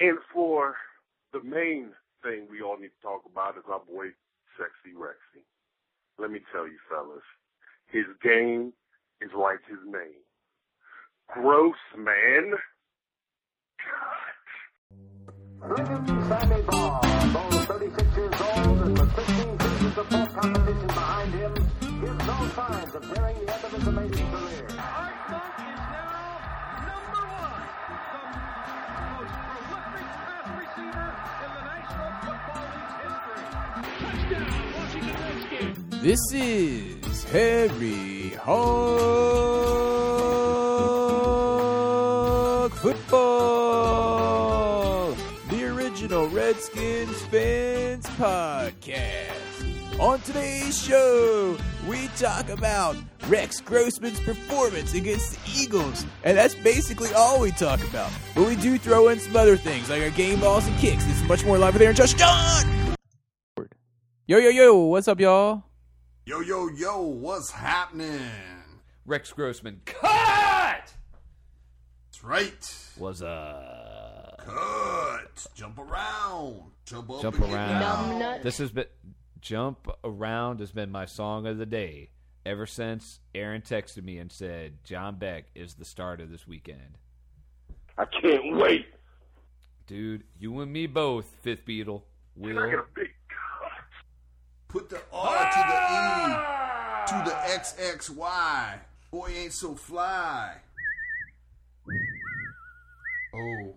And for the main thing we all need to talk about is our boy, Sexy Rexy. Let me tell you, fellas, his game is like his name. Gross, man. Sandy Ball, though 36 years old and with 15 seasons of full competition behind him, gives no signs of nearing the end of his amazing career. This is Harry Hog Football, the original Redskins fans podcast. On today's show, we talk about Rex Grossman's performance against the Eagles, and that's basically all we talk about. But we do throw in some other things like our game balls and kicks. Is much more live with Aaron Josh John. Yo yo yo, what's up, y'all? Yo, yo, yo, what's happening? Rex Grossman cut That's right. was uh Cut. Jump around. Jump up Jump and get around. down. this has been jump around has been my song of the day ever since Aaron texted me and said John Beck is the starter this weekend. I can't wait. Dude, you and me both, Fifth Beatle. Can I get Will a big cut? Put the R to the E to the XXY. Boy ain't so fly. Oh,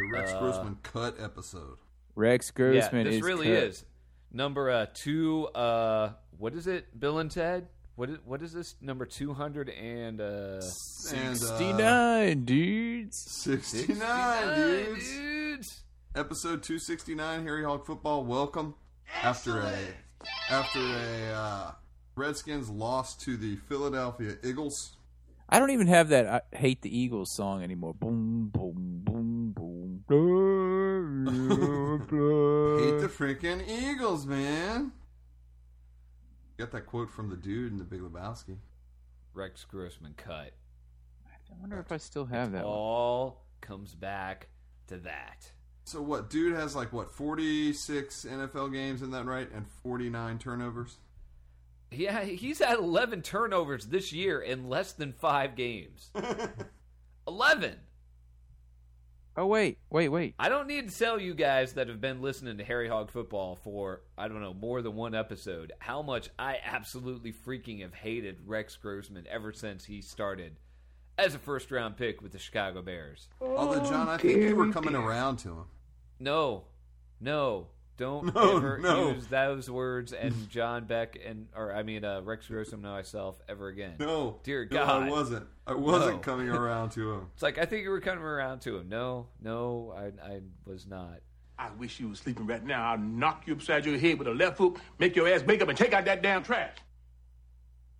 the Rex Uh, Grossman cut episode. Rex Grossman. yeah, this is really cut. is number uh, two. Uh, what is it, Bill and Ted? What is what is this number two hundred and uh, And, uh, 69 dudes. 69, dudes. dudes? Episode 269, Harry Hog Football. Welcome. After a after a uh, Redskins loss to the Philadelphia Eagles. I don't even have that I hate the Eagles song anymore. Boom boom boom boom. Hate the freaking Eagles, man. Got that quote from the dude in the Big Lebowski. Rex Grossman cut. I wonder if I still have that one. All comes back to that. So what? Dude has like what? Forty six NFL games, in that right? And forty nine turnovers. Yeah, he's had 11 turnovers this year in less than five games. 11. Oh wait, wait, wait. I don't need to tell you guys that have been listening to Harry Hog Football for, I don't know, more than one episode, how much I absolutely freaking have hated Rex Grossman ever since he started as a first round pick with the Chicago Bears. Although John, I think you were coming around to him. No, no, don't No, ever no. use those words and John Beck and, or I mean, uh, Rex Grossman and myself ever again. No, Dear God. no, I wasn't. I wasn't No. coming around to him. It's like I think you were coming around to him. No, no, I, I was not. I wish you was sleeping right now. I'll knock you upside your head with a left hook, make your ass wake up and take out that damn trash.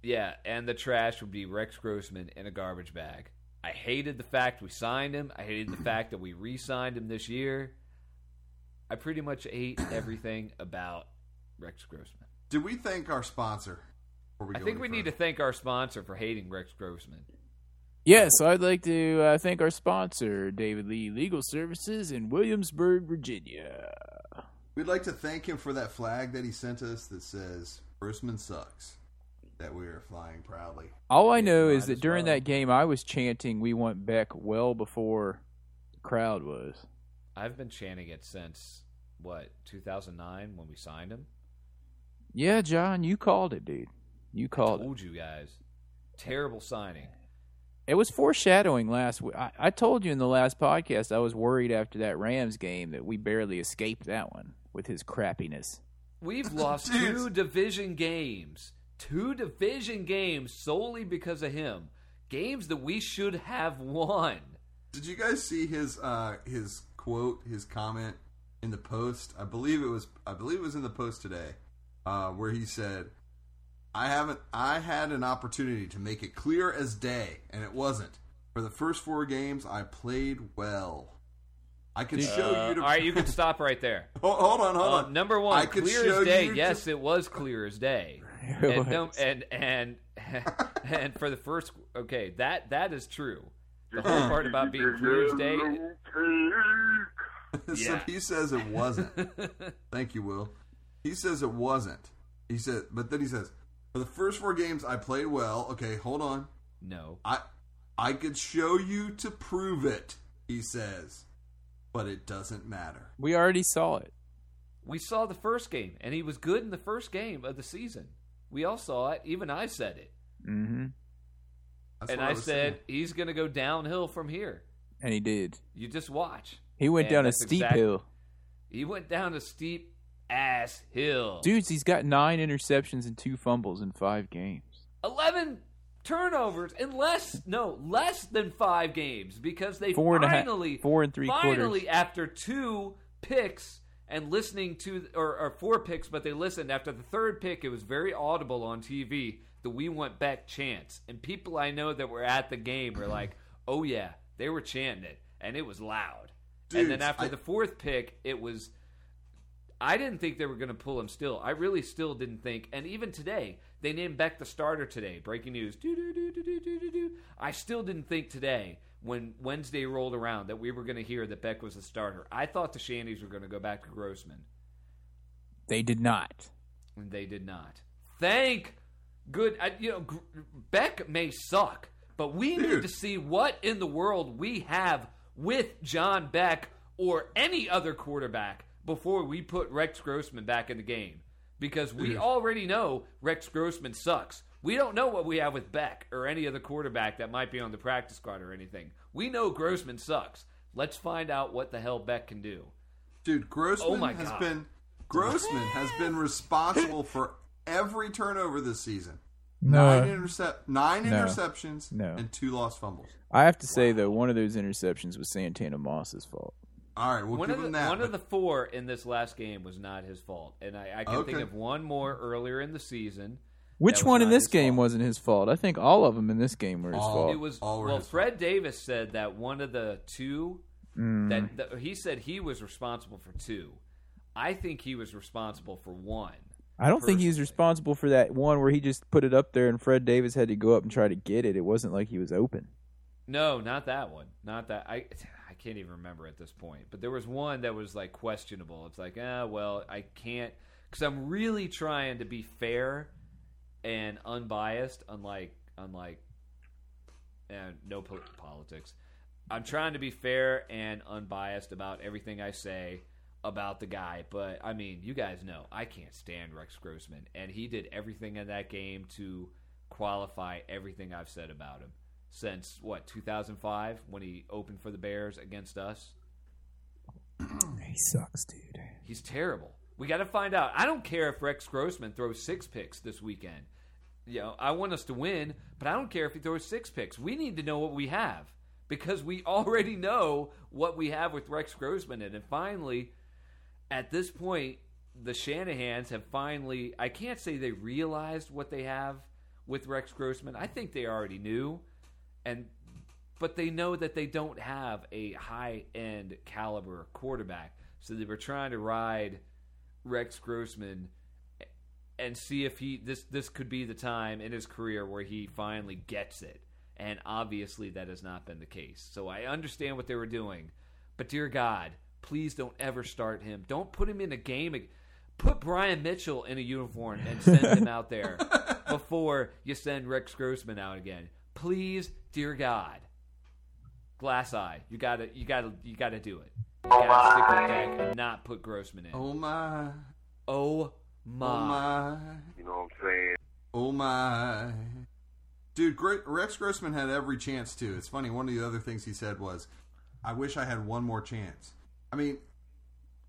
Yeah, and the trash would be Rex Grossman in a garbage bag. I hated the fact we signed him. I hated the fact that we re-signed him this year. I pretty much ate everything about Rex Grossman. Did we thank our sponsor? before we I think any we need to thank our sponsor for hating Rex Grossman. Yes, I'd like to uh, thank our sponsor, David Lee Legal Services in Williamsburg, Virginia. We'd like to thank him for that flag that he sent us that says "Grossman sucks." That we are flying proudly. All I know is that during well. that game, I was chanting "We want Beck" well before the crowd was. I've been chanting it since what 2009 when we signed him. Yeah, John, you called it, dude. You called it. Told you guys, terrible signing. It was foreshadowing last week. I, I told you in the last podcast I was worried after that Rams game that we barely escaped that one with his crappiness. We've lost two division games. Two division games solely because of him. Games that we should have won. Did you guys see his uh, his quote, his comment in the post? I believe it was I believe it was in the post today, uh, where he said, "I haven't I had an opportunity to make it clear as day, and it wasn't. For the first four games, I played well. I can show Uh, you to all right, you can stop right there. Hold, hold on, hold Uh, on. number one, I clear as day. Yes, it was clear as day. It and, no, and and and for the first, okay, that that is true. The whole part about being clear as day. so Yeah. he says it wasn't. Thank you, Will. He says it wasn't. He said, but then he says, for the first four games I played well. Okay, hold on. No. I I could show you to prove it. He says, but it doesn't matter. We already saw it. We saw the first game, and he was good in the first game of the season. We all saw it. Even I said it. Mm-hmm. That's and what I, said saying. he's going to go downhill from here. And he did. You just watch. He went And down a steep exact- hill. He went down a steep ass hill. Dudes, he's got nine interceptions and two fumbles in five games. 11 turnovers in less no less than five games because they Four and a half- finally four and three finally quarters. after two picks and listening to or, or four picks but they listened after the third pick it was very audible on tv the we want back chants and people i know that were at the game were like oh yeah they were chanting it and it was loud and then after I- the fourth pick it was I didn't think they were going to pull him still. I really still didn't think. And even today, they named Beck the starter today. Breaking news. I still didn't think today, when Wednesday rolled around, that we were going to hear that Beck was the starter. I thought the Shandies were going to go back to Grossman, They did not. and they did not. Thank good. I, you know, Gr- Beck may suck, but we need to see what in the world we have with John Beck or any other quarterback before we put Rex Grossman back in the game. Because we already know Rex Grossman sucks. We don't know what we have with Beck or any other quarterback that might be on the practice squad or anything. We know Grossman sucks. Let's find out what the hell Beck can do. Dude, Grossman Oh my has God. been Grossman has been responsible for every turnover this season. No. Nine intercept nine No. interceptions No. and two lost fumbles. I have to say though, one of those interceptions was Santana Moss's fault. All right, we'll one give of him the, that. one of the four in this last game was not his fault, and I, I can think of one more earlier in the season. Which one in this game fault. wasn't his fault? I think all of them in this game were his All- fault. It was all were well. his Fred Davis said that one of the two Mm. that, that he said he was responsible for two. I think he was responsible for one. I don't think he was responsible for that one where he just put it up there and Fred Davis had to go up and try to get it. It wasn't like he was open. No, not that one. Not that. I I can't even remember at this point. But there was one that was like questionable. It's like, ah, well, I can't because I'm really trying to be fair and unbiased. Unlike unlike and no po- politics. I'm trying to be fair and unbiased about everything I say about the guy, but I mean, you guys know I can't stand Rex Grossman, and he did everything in that game to qualify everything I've said about him since what 2005 when he opened for the Bears against us. He sucks, dude. He's terrible. We got to find out. I don't care if Rex Grossman throws six picks this weekend. You know, I want us to win, but I don't care if he throws six picks. We need to know what we have because we already know what we have with Rex Grossman. And then finally, at this point, the Shanahans have finally, I can't say they realized what they have with Rex Grossman. I think they already knew. And but they know that they don't have a high end caliber quarterback. So they were trying to ride Rex Grossman and see if he this this could be the time in his career where he finally gets it. And obviously that has not been the case. So I understand what they were doing. But dear God, please don't ever start him. Don't put him in a game. Put Brian Mitchell in a uniform and send him out there before you send Rex Grossman out again. Please, dear God. Glass eye. You gotta you gotta you gotta do it. You gotta stick with Beck and not put Grossman in. Oh my, Oh oh my. my, You know what I'm saying? oh my. Dude, Gre- Rex Grossman had every chance to. It's funny. One of the other things he said was, "I wish I had one more chance." I mean,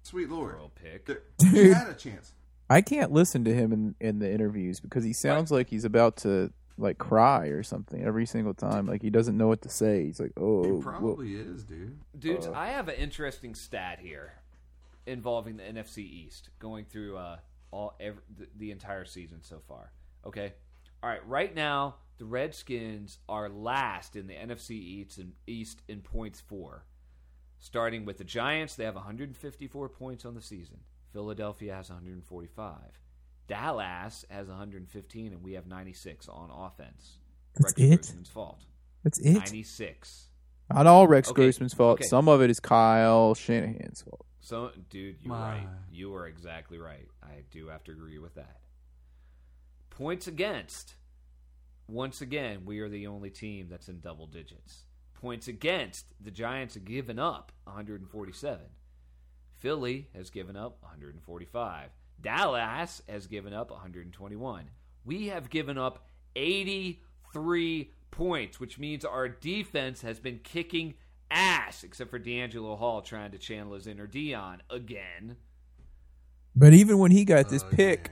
sweet lord, Throw a pick. There- he had a chance. I can't listen to him in, in the interviews because he sounds like he's about to like cry or something every single time. Like he doesn't know what to say. He's like, "Oh, He well, probably is, dude. Dudes, I have an interesting stat here involving the NFC East going through uh, all every, the, the entire season so far. Okay, all right. Right now, the Redskins are last in the NFC East in, East in points for. Starting with the Giants, they have 154 points on the season. Philadelphia has 145. Dallas has 115, and we have 96 on offense. That's Rex it? Grossman's fault. that's it." 96. Not all Rex Okay, Grossman's fault. okay. Some of it is Kyle Shanahan's fault. So, dude, you're My. right. You are exactly right. I do have to agree with that. Points against. Once again, we are the only team that's in double digits. Points against. The Giants have given up 147. Philly has given up 145. Dallas has given up 121. We have given up 83 points, which means our defense has been kicking ass, except for DeAngelo Hall trying to channel his inner Deion again. But even when he got this Oh, pick,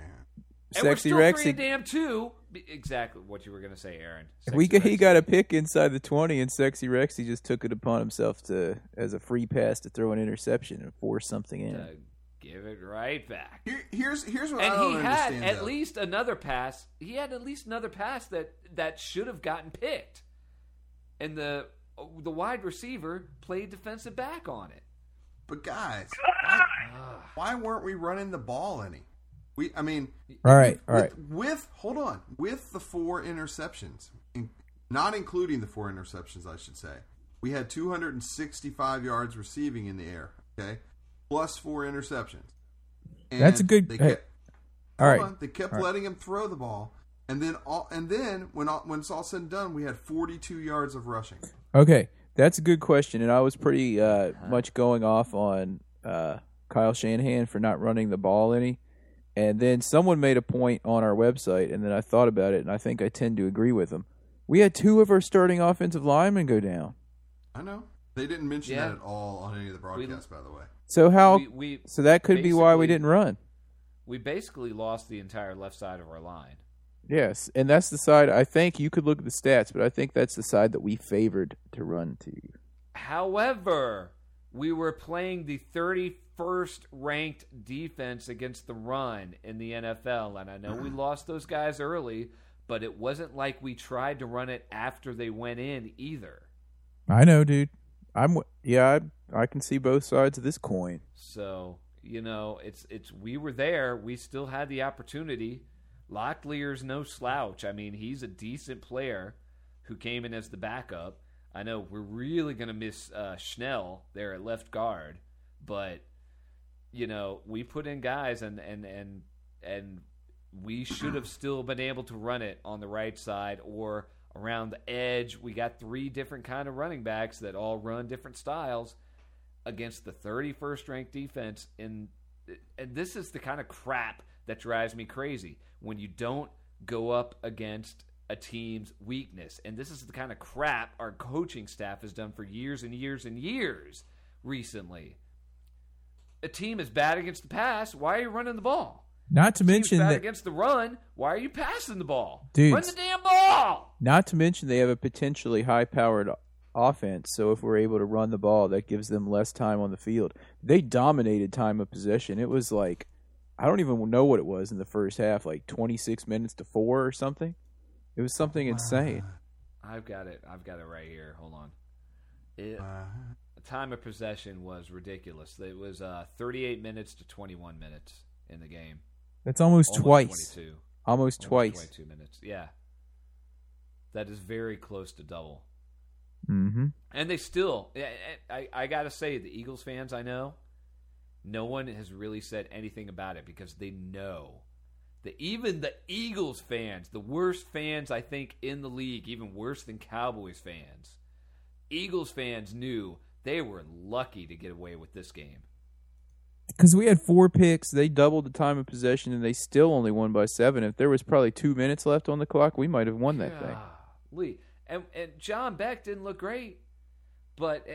yeah. Sexy still Rex, damn two. Be- Exactly what you were going to say, Aaron. we got, he got a pick inside the twenty, and Sexy Rex he just took it upon himself to as a free pass to throw an interception and force something in. to give it right back. Here, here's here's what I And don't he had at though. least another pass. He had at least another pass that that should have gotten picked, and the the wide receiver played defensive back on it. But guys, why, ah. why weren't we running the ball any? We, I mean, All right, all with, right. with hold on, with the four interceptions, in, not including the four interceptions, I should say, we had 265 yards receiving in the air. Okay, plus four interceptions. And That's a good- They hey, kept, all hold right. on, they kept All right. letting him throw the ball, and then all, and then when all, when it's all said and done, we had 42 yards of rushing. Okay, that's a good question, and I was pretty uh, much going off on uh, Kyle Shanahan for not running the ball any. And then someone made a point on our website, and then I thought about it, and I think I tend to agree with them. We had two of our starting offensive linemen go down. I know they didn't mention Yeah. that at all on any of the broadcasts, by the way. So how? We, we so that could be why we didn't run. we basically lost the entire left side of our line. Yes, and that's the side I think you could look at the stats, but I think that's the side that we favored to run to. However, we were playing the 31st ranked defense against the run in the NFL, and I know we mm. lost those guys early, but it wasn't like we tried to run it after they went in either. I know, dude. I'm yeah, I, I can see both sides of this coin. So you know, it's it's we were there. We still had the opportunity. Locklear's no slouch. I mean, he's a decent player who came in as the backup. I know we're really going to miss uh, Schnell there at left guard, but you know we put in guys and and and and we should have still been able to run it on the right side or around the edge. We got three different kind of running backs that all run different styles against the 31st ranked defense. In and this is the kind of crap that drives me crazy when you don't go up against a team's weakness. And this is the kind of crap our coaching staff has done for years and years and years recently. A team is bad against the pass why are you running the ball Not to mention that against the run why are you passing the ball Dudes. run the damn ball Not to mention they have a potentially high powered offense, so if we're able to run the ball, that gives them less time on the field. They dominated time of possession. It was like I don't even know what it was in the first half, like twenty six minutes to four or something. It was something insane. i've got it i've got it right here hold on it, Uh, The time of possession was ridiculous. It was uh, 38 minutes to 21 minutes in the game. That's almost, Almost twice. 22. Almost Almost twice. 22 minutes. Yeah. That is very close to double. Mm-hmm. And they still, I, I, I got to say, the Eagles fans I know, no one has really said anything about it because they know that even the Eagles fans, the worst fans I think in the league, even worse than Cowboys fans, Eagles fans knew they were lucky to get away with this game. Because we had four picks, they doubled the time of possession, and they still only won by seven. If there was probably two minutes left on the clock, we might have won that thing. Golly. And and John Beck didn't look great, but uh,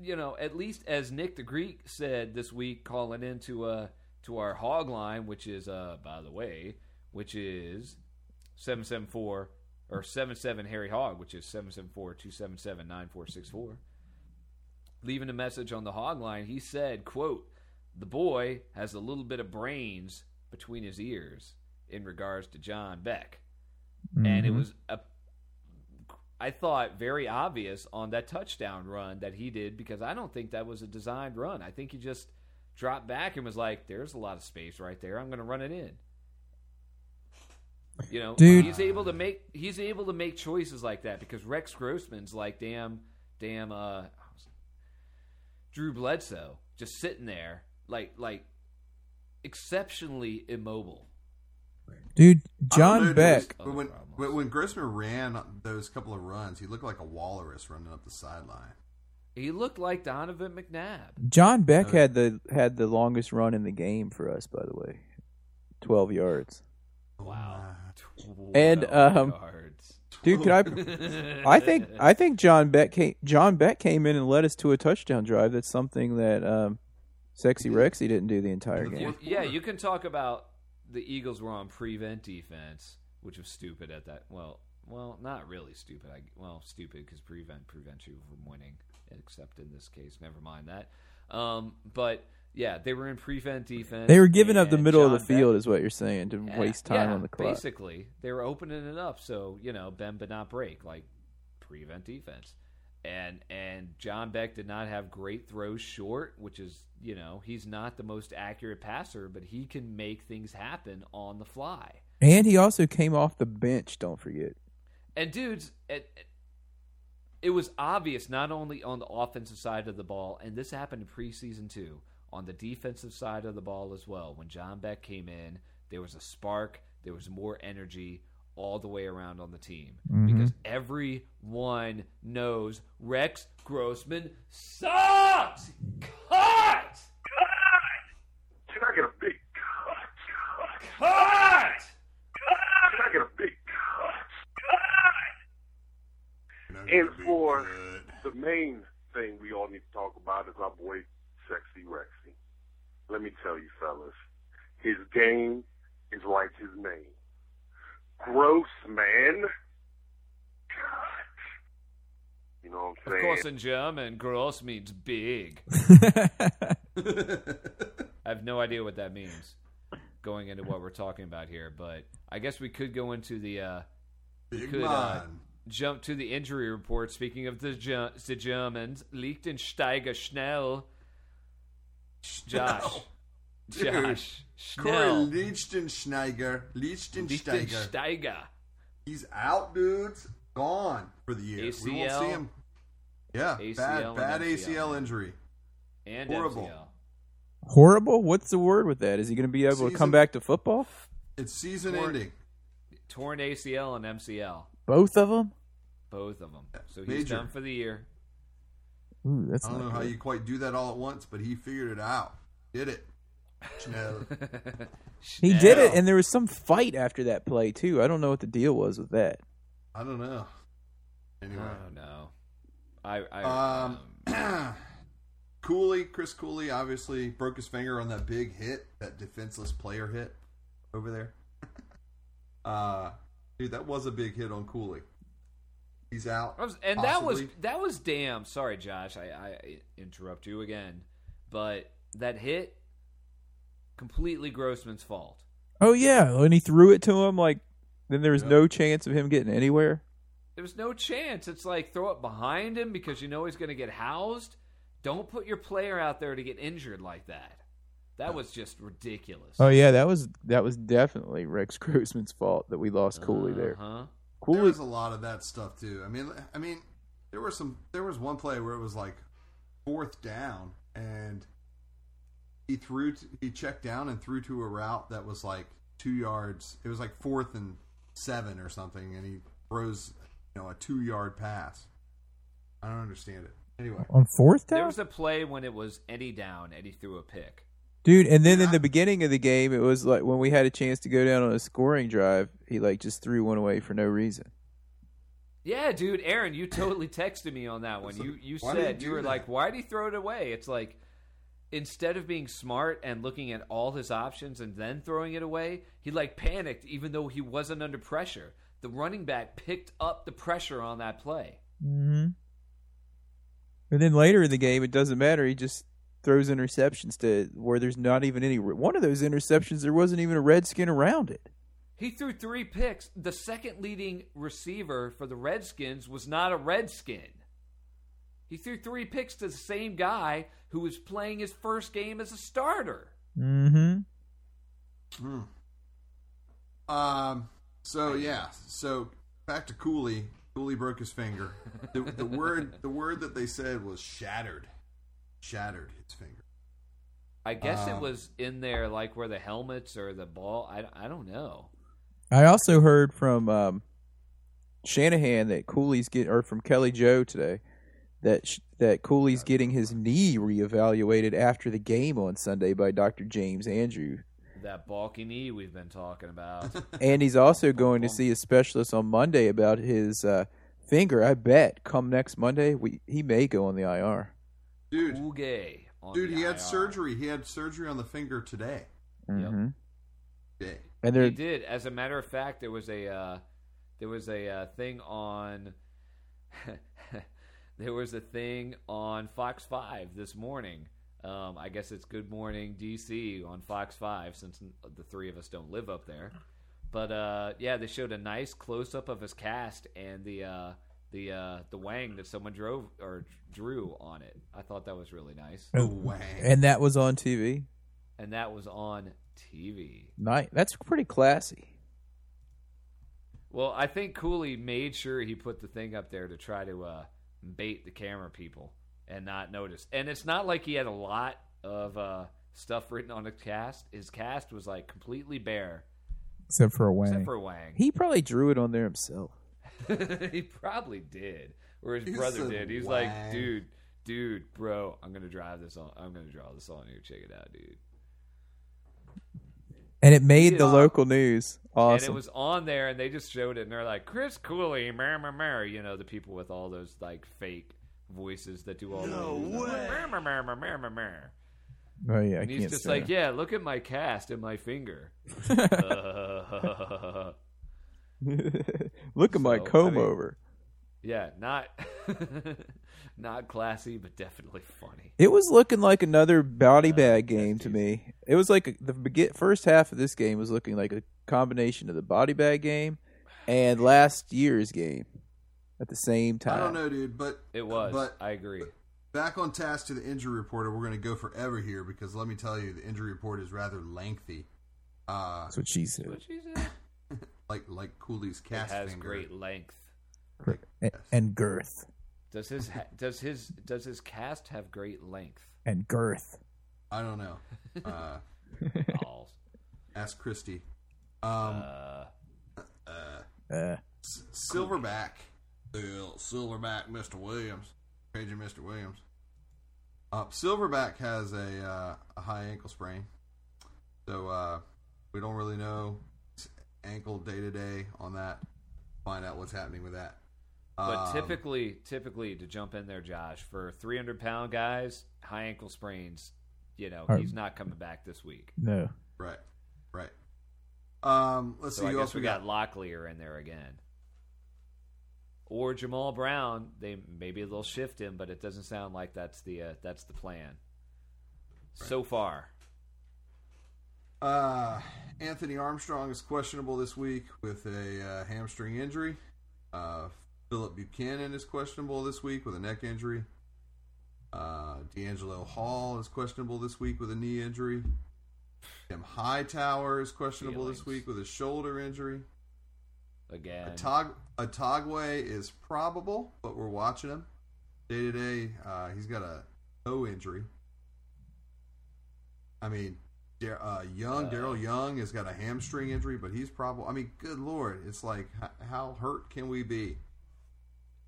you know, at least as Nick the Greek said this week, calling into uh to our hog line, which is uh by the way, which is seven seven four or seven seven Harry Hog, which is seven seven four two seven seven nine four six four. Leaving a message on the hog line, he said, "quote The boy has a little bit of brains between his ears in regards to John Beck." and it Mhm. was a I thought very obvious on that touchdown run that he did because I don't think that was a designed run. I think he just dropped back and was like, "There's a lot of space right there. I'm going to run it in." You know, Dude. he's able to make he's able to make choices like that because Rex Grossman's like damn damn uh, Drew Bledsoe just sitting there like like exceptionally immobile. Dude, I don't know, John dude, Beck. But when, when when Grossman ran those couple of runs, he looked like a walrus running up the sideline. He looked like Donovan McNabb. John Beck Okay. had the had the longest run in the game for us, by the way, twelve yards. Wow. And, um, yards. Dude, could I? I think I think John Beck came, John Beck came in and led us to a touchdown drive. That's something that um, Sexy Rexy didn't do the entire game. yeah, you can talk about the Eagles were on prevent defense, which was stupid at that. Well, well, not really stupid. I, well, stupid because prevent prevents you from winning, except in this case. Never mind that. Um, but yeah, they were in prevent defense. They were giving up the middle of the field, Beck- is what you're saying, to Yeah, waste time yeah, on the clock. Basically, they were opening it up so you know bend but not break, like prevent defense. And and John Beck did not have great throws short, which is you know he's not the most accurate passer, but he can make things happen on the fly. And he also came off the bench. Don't forget. And dudes, it, it was obvious not only on the offensive side of the ball, and this happened in preseason too, on the defensive side of the ball as well. When John Beck came in, there was a spark, there was more energy all the way around on the team mm-hmm. because everyone knows Rex Grossman sucks. Cut! Cut! Can I get a big cut? Cut! Can I get a big cut? cut? And for the main thing we all need to talk about is our boy, Sexy Rexy. Let me tell you, fellas, his game is like his name. Gross, man. Cut. You know what I'm saying? Of course, in German, gross means big. I have no idea what that means going into what we're talking about here, but I guess we could go into the uh, Big could, uh, man. jump to the injury report. Speaking of the, Ger- the Germans, Lichtensteiger Schnell. Josh. Dude. Josh. Kory Schnell. Lichtensteiger. Lichtensteiger. Liechtensteiger. He's out, dudes. Gone for the year. We won't see him. Yeah, ACL bad, bad MCL. ACL injury. And Horrible. MCL. Horrible. What's the word with that? Is he going to be able to come back to football? It's season Poor- ending. Torn ACL and MCL. Both of them. Both of them. So he's Major. done for the year. Ooh, that's I don't not know how you quite do that all at once, but he figured it out. Did it. Schnell. He did it, and there was some fight after that play too. I don't know what the deal was with that. I don't know. Anyway. I don't know. I, I Um, Cooley, Chris Cooley, obviously broke his finger on that big hit, that defenseless player hit over there. uh, dude, that was a big hit on Cooley. He's out. I was- and that was Possibly. that was damn. Sorry, Josh, I, I interrupt you again, but that hit completely Grossman's fault. Oh yeah, when he threw it to him, like then there was Yeah. no chance of him getting anywhere. There was no chance. It's like throw it behind him because you know he's going to get housed. Don't put your player out there to get injured like that. That was just ridiculous. Oh yeah, that was that was definitely Rex Grossman's fault that we lost Cooley there. Huh? There Cooley, was a lot of that stuff too. I mean, I mean, there was some. There was one play where it was like fourth down, and he threw. To, he checked down and threw to a route that was like two yards. It was like fourth and seven or something, and he throws, you know, a two-yard pass. I don't understand it. Anyway, on fourth down, There was a play when it was Eddie down and he threw a pick. dude. And then in the beginning of the game, it was like when we had a chance to go down on a scoring drive, he like just threw one away for no reason. Yeah, dude, Aaron, you totally texted me on that one. You you Why did he said you do were that? like, "Why would he throw it away?" It's like instead of being smart and looking at all his options and then throwing it away, he like panicked even though he wasn't under pressure. The running back picked up the pressure on that play. Mm-hmm. And then later in the game, it doesn't matter. He just throws interceptions to where there's not even any. One of those interceptions, there wasn't even a redskin around it. He threw three picks. The second leading receiver for the Redskins was not a Redskin. He threw three picks to the same guy who was playing his first game as a starter. Mm-hmm. Um. So yeah. So back to Cooley. Cooley broke his finger. The, the word the word that they said was shattered. Shattered his finger. I guess it Um, was in there, like where the helmets or the ball. I, I don't know. I also heard from um, Shanahan that Cooley's get or from Kelly Joe today that sh- that Cooley's getting his knee reevaluated after the game on Sunday by Dr. James Andrew, That balky knee we've been talking about. and he's also going to see a specialist on Monday about his uh, finger. I bet come next Monday we he may go on the IR. Dude, Oogie on dude, the he had surgery. He had surgery on the finger today. hmm Today. And He did. As a matter of fact, there was a uh, there was a uh, thing on there was a thing on Fox Five this morning. Um, I guess it's Good Morning DC on Fox Five, since the three of us don't live up there. But uh, yeah, they showed a nice close up of his cast and the uh, the uh, the wang that someone drove or drew on it. I thought that was really nice, Oh, wang. and that was on TV. and that was on TV. Nice. That's pretty classy. Well, I think Cooley made sure he put the thing up there to try to uh, bait the camera people and not notice. And it's not like he had a lot of uh, stuff written on his cast. His cast was like completely bare, Except for a wang. except for Wang. he probably drew it on there himself. he probably did, or his He brother said did. He's Wang. like, dude, dude, bro, I'm gonna drive this on. I'm gonna draw this on here. Check it out, dude. And it made the local news. Awesome. And it was on there, and they just showed it, and they're like, Chris Cooley, mer, mer, mer. You know, the people with all those like fake voices that do all no the mer, mer, mer, mer, mer, mer, mer. oh yeah, I And he's can't just like, that. yeah, look at my cast and my finger. Uh, Look at my So, I comb mean- over. Yeah, not not classy, but definitely funny. It was looking like another body Uh, bag game to me. It was like a, the begi- first half of this game was looking like a combination of the body bag game and last year's game at the same time. I don't know, dude, but It was. But I agree. back on task to the injury report. We're going to go forever here because let me tell you, the injury report is rather lengthy. Uh, That's what she said. What she said? like like Cooley's It cast has finger. great length. And, and girth. Does his does his does his cast have great length? And girth. I don't know. Uh, ask Christy. Um, Uh, Uh, S- Silverback. Sil- Silverback, Mr. Williams. Paging Mr. Williams. Uh, Silverback has a, uh, a high ankle sprain. So uh, we don't really know ankle day to day on that. Find out what's happening with that. But Um, typically, typically to jump in there, Josh, for 300 pound guys, high ankle sprains, you know, Are- he's not coming back this week. no. Right, right. Um, let's So see I who guess else we we got got. Locklear in there again. Or Jammal Brown, they maybe they'll shift him, but it doesn't sound like that's the uh, that's the plan so far. Uh, Anthony Armstrong is questionable this week with a uh, hamstring injury. Uh, Phillip Buchanon is questionable this week with a neck injury. Uh, DeAngelo Hall is questionable this week with a knee injury. Tim Hightower is questionable this week with a shoulder injury. Again, Atog- Atogwe is probable, but we're watching him day to day. Uh, He's got a toe injury. I mean, Dar- uh, Young, Uh. Darrel Young has got a hamstring injury, but he's probably. I mean, good lord, it's like how hurt can we be?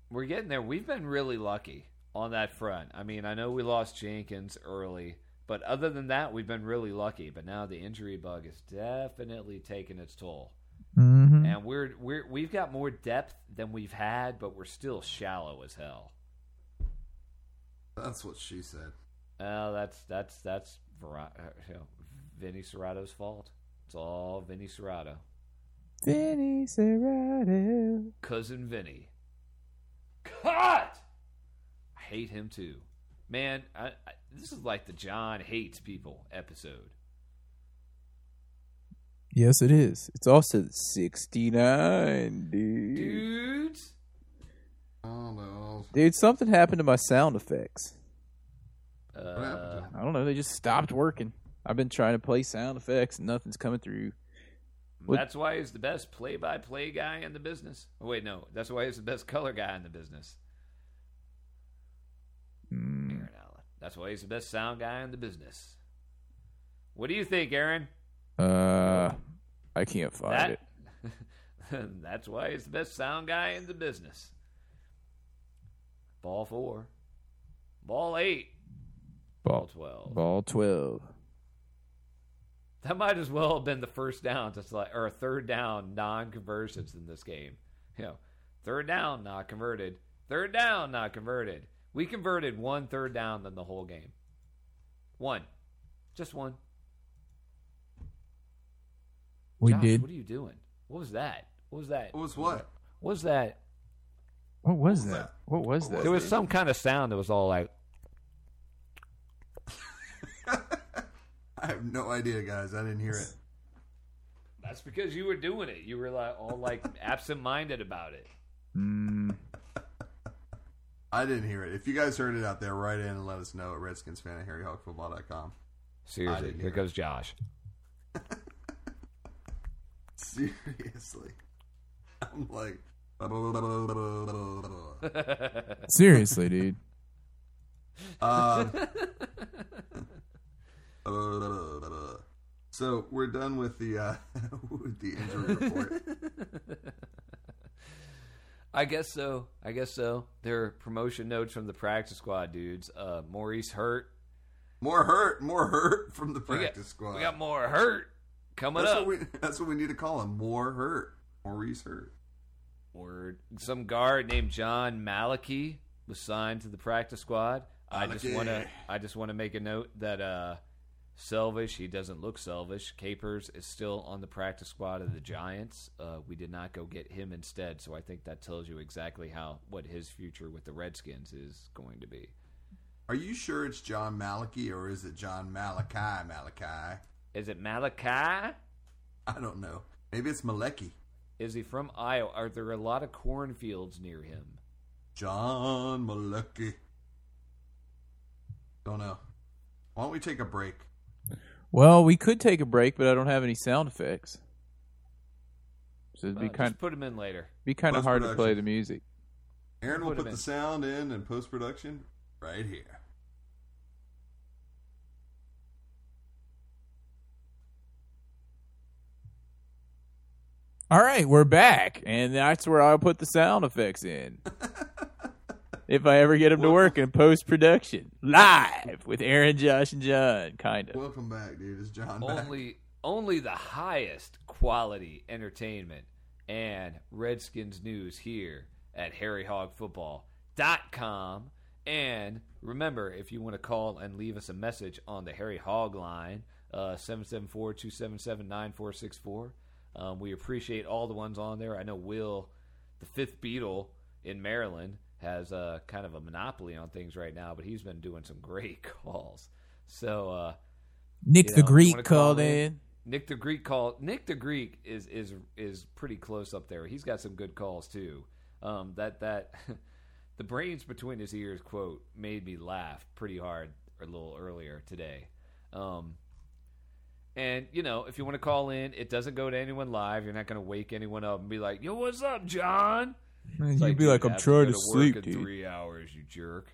We're getting there. We've been really lucky on that front. I mean, I know we lost Jenkins early, but other than that, we've been really lucky. But now the injury bug is definitely taking its toll. Mm-hmm. and we're we're we've got more depth than we've had, but we're still shallow as hell. That's what she said. Well, that's that's that's Ver- uh, you know, Vinny Cerrato's fault. It's all Vinny Cerrato, Vinny Cerrato. cousin Vinny. Cut. I hate him too, man. I, I, this is like the John hates people episode. Yes, it is. It's also 69, dude. Dudes, Oh no! Dude, something happened to my sound effects. uh, happened I don't know. They just stopped working. I've been trying to play sound effects and nothing's coming through. What- That's why he's the best play-by-play guy in the business. Oh, wait, no, that's why he's the best color guy in the business. Mm, Aaron Allen. That's why he's the best sound guy in the business. What do you think, Aaron? uh, I can't find That- it. That's why he's the best sound guy in the business. Ball four. Ball eight. Ball Ball, 12. ball twelve. That might as well have been the first down, just like or third down non-conversions in this game. You know, third down not converted, third down not converted. We converted one third down than the whole game. One, just one. We Josh, did. What are you doing? What was that? What was that? What was what? What was that? What was was that? that? What was that? There was some kind of sound that was all like. I have no idea, guys. I didn't hear it. That's because you were doing it. You were like all like absent-minded about it. Mm, I didn't hear it. If you guys heard it out there, write in and let us know at redskinsfan at harryhogfootball.com. Seriously, here hear goes Josh. Seriously. I'm like. seriously, dude. Um, so we're done with the uh, with the injury report. I guess so. I guess so. There are promotion notes from the practice squad dudes. Uh, Maurice Hurt. More hurt, more hurt from the We got- practice squad. We got more hurt coming that's up. what we that's what we need to call him. More hurt, Maurice Hurt. Word. Some guard named John Malachi was signed to the practice squad. I just want to. I just want to make a note that uh, Selvish. He doesn't look Selvish. Capers is still on the practice squad of the Giants. Uh, we did not go get him instead, so I think that tells you exactly how what his future with the Redskins is going to be. Are you sure it's John Malachi or is it John Malachi Malachi? Is it Malachi? I don't know. Maybe it's Malecki. Is he from Iowa? Are there a lot of cornfields near him? John Malecki. Don't know. Why don't we take a break? Well, we could take a break, but I don't have any sound effects, so it'd Uh, be kind just put them in later. be kind of hard to play the music. Aaron will Put put him the in. sound in and post production right here. All right, we're back, and that's where I'll put the sound effects in. if I ever get them to work in post production, live with Aaron, Josh, and John, kind of. Welcome back, dude. It's John back. only only the highest quality entertainment and Redskins news here at harryhogfootball.com. And remember, if you want to call and leave us a message on the Harry Hog line, uh, 774-277-9464. Um, we appreciate all the ones on there. I know Will, the fifth Beatle in Maryland, has uh, kind of a monopoly on things right now, but he's been doing some great calls. So, uh, Nick the know, Greek called in? in. Nick the Greek called. Nick the Greek is is is pretty close up there. He's got some good calls too. Um, that that the brains between his ears quote made me laugh pretty hard a little earlier today. Um, and you know, if you want to call in, it doesn't go to anyone live. You're not going to wake anyone up and be like, "Yo, what's up, John?" You'd be dude, like, I'm trying to work sleep, dude. Three hours, you jerk.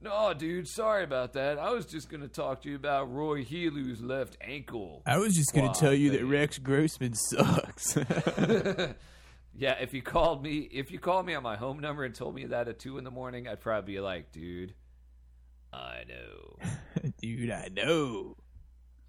No, dude, sorry about that. I was just going to talk to you about Roy Helu's left ankle. I was just going to tell you that. Rex Grossman sucks. yeah, if you called me, if you called me on my home number and told me that at two in the morning, I'd probably be like, dude, I know. Dude, I know.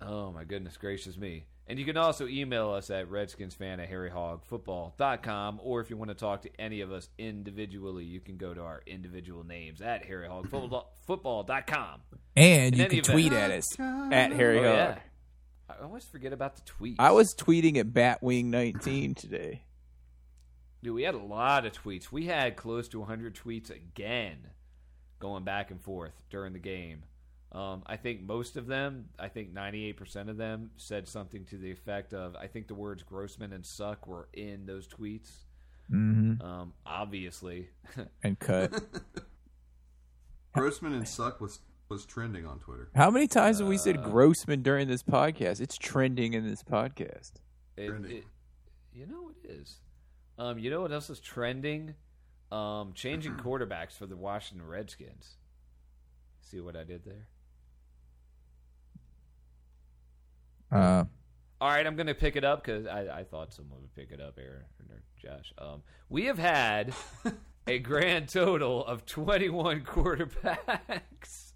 Oh my goodness gracious me. And you can also email us at redskinsfan at harryhogfootball.com or if you want to talk to any of us individually, you can go to our individual names at harryhogfootball.com. And In you can tweet event- at us at Harry Oh, Hog. yeah. I always forget about the tweets. I was tweeting at Batwing19 today. Dude, we had a lot of tweets. We had close to 100 tweets again going back and forth during the game. Um, I think most of them, I think 98% of them said something to the effect of, I think the words Grossman and suck were in those tweets. Mm-hmm. Um, obviously. And cut. Grossman and Suck was was trending on Twitter. How many times have we Uh, said Grossman during this podcast? It's trending in this podcast. It, it, You know it is. Um, you know what else is trending? Um, changing quarterbacks for the Washington Redskins. See what I did there? Uh, All right, I'm going to pick it up because I, I thought someone would pick it up, Aaron or Josh. Um, we have had a grand total of 21 quarterbacks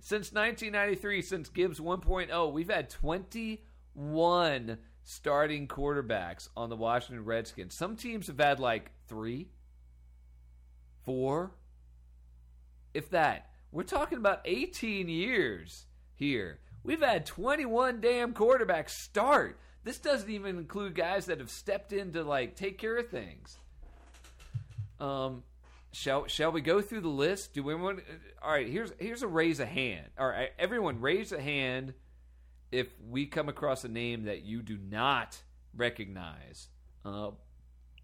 since 1993. Since Gibbs 1.0, we've had 21 starting quarterbacks on the Washington Redskins. Some teams have had like three, four, if that. We're talking about 18 years here. We've had 21 damn quarterbacks start. This doesn't even include guys that have stepped in to like take care of things. Um, shall shall we go through the list? Do we want? All right, here's here's a raise a hand. All right, everyone, raise a hand if we come across a name that you do not recognize. Uh,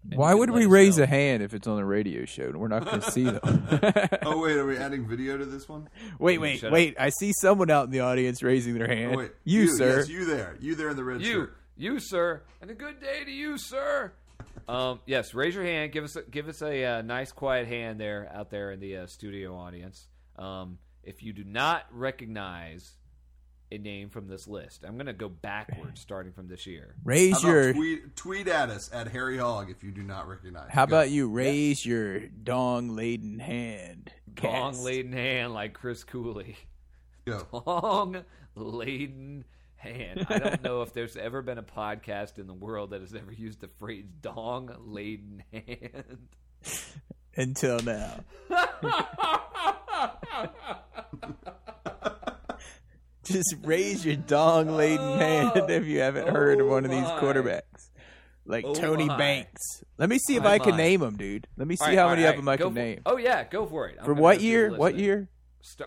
why would we raise know. a hand if it's on a radio show and we're not going to see them? Oh wait, are we adding video to this one? wait, wait, Shut wait! I see someone out in the audience raising their hand. Oh wait, you, sir. yes, you there, you there in the red You, shirt. you, sir, and a good day to you, sir. Um, yes, raise your hand. Give us a, give us a uh, nice, quiet hand there out there in the uh, studio audience. Um, if you do not recognize a name from this list, I'm going to go backwards, starting from this year. raise your. tweet tweet at us at Harry Hog if you do not recognize. How Go. about you raise your dong laden hand? Dong laden hand, like Chris Cooley. Go. Long laden hand. I don't know if there's ever been a podcast in the world that has ever used the phrase "dong laden hand." Until now. Just raise your dong laden oh, hand if you haven't heard of one of oh these Oh quarterbacks. Like Oh Tony my. Banks. Let me see if My, I can my. name them, dude. Let me see right, how many right, of them I go can for- name. Oh yeah, go for it. I'm For what go through the year? What year?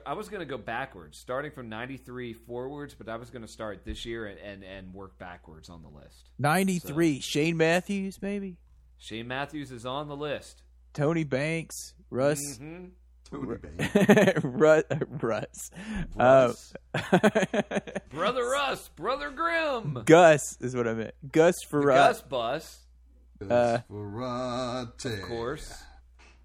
I was going to go backwards, starting from '93 forwards, but I was going to start this year and, and and work backwards on the list. 93. Shane Matthews, maybe? Shane Matthews is on the list. Tony Banks. Russ. Mm-hmm. Tony Banks. Russ. Russ. Uh, Brother Russ, Brother Grimm, Gus is what I meant. Gus the Gus Bus, Uh, Desperate. of course.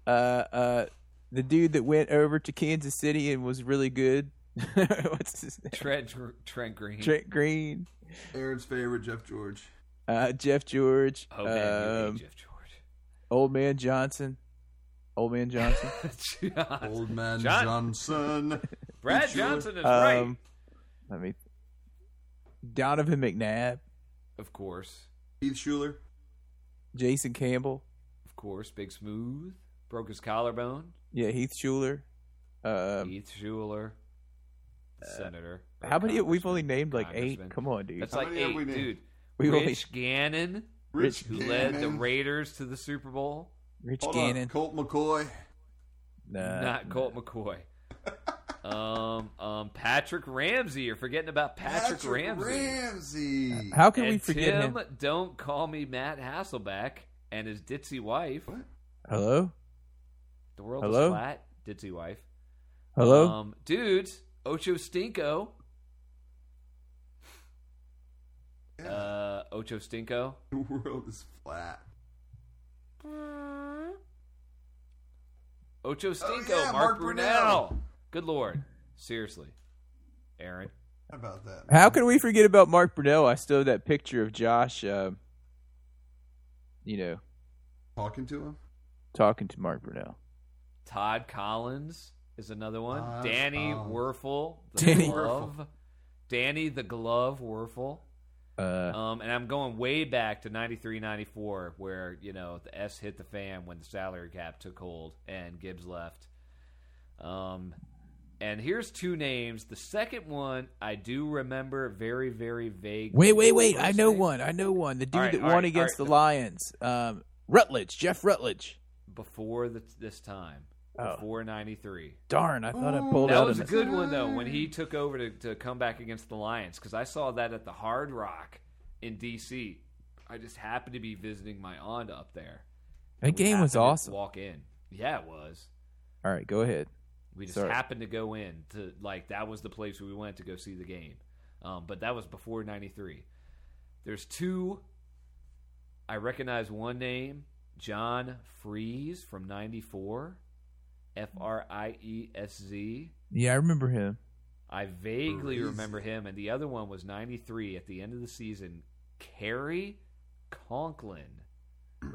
uh, uh, the dude that went over to Kansas City and was really good. What's his name? Trent Trent Green. Trent Green, Aaron's favorite, Jeff George. uh, Jeff George, Oh man, you um, hate Jeff George. Old Man Johnson, Old Man Johnson. John- Old man John- Johnson. Brad Sure. Johnson is right, um, let me. Donovan McNabb, of course, Keith Shuler. Jason Campbell, of course. Big Smooth broke his collarbone. yeah, Heath Shuler. Um, Heath Shuler, senator. or how many? We've congressman, only named like eight. congressman. Come on, dude. That's How like many have eight, we named? dude. We've only Rich Gannon, Rich who led the Gannon. Raiders to the Super Bowl. Rich Hold Gannon. on. Colt McCoy. Nah, Not Colt McCoy. um, um, Patrick Ramsey. You're forgetting about Patrick, Ramsey. Ramsey. How can and we forget Tim, him? don't call me Matt Hasselbeck and his ditzy wife. Hello, The world Hello? is flat. Ditzy wife. hello. Um, dudes, Ocho Stinko. Yeah. Uh, Ocho Stinko. the world is flat. Ocho Stinko. Oh, yeah, Mark, Mark Brunell. Brunell. Good lord. Seriously. Aaron. How about that? How can we forget about Mark Brunell? I still have that picture of Josh. Uh, you know, Talking to him? talking to Mark Brunell. Todd Collins is another one. Todd Danny Collins. Wuerffel. The Danny glove. Danny the Glove Wuerffel. Uh, Um, and I'm going way back to 93, 94, where, you know, the S hit the fan when the salary cap took hold and Gibbs left. Um, and here's two names. The second one, I do remember very, very vague. wait, wait, wait! I know name? one. I know one. The dude right, that won right, against all the right. Lions. Um, Rutledge, Jeff Rutledge. Before the, this time. Oh. Before 93. Darn, I thought I pulled That out. was an- a good one though when he took over to, to come back against the Lions because I saw that at the Hard Rock in DC. I just happened to be visiting my aunt up there. That game was awesome. Walk in, yeah, it was. All right, go ahead. We just Sorry. happened to go in to like that was the place where we went to go see the game, um, but that was before '93. There's two I recognize one name, John Friesz from '94, F R I E S Z. Yeah, I remember him. I vaguely Friesz. remember him, and the other one was '93 at the end of the season. Cary Conklin.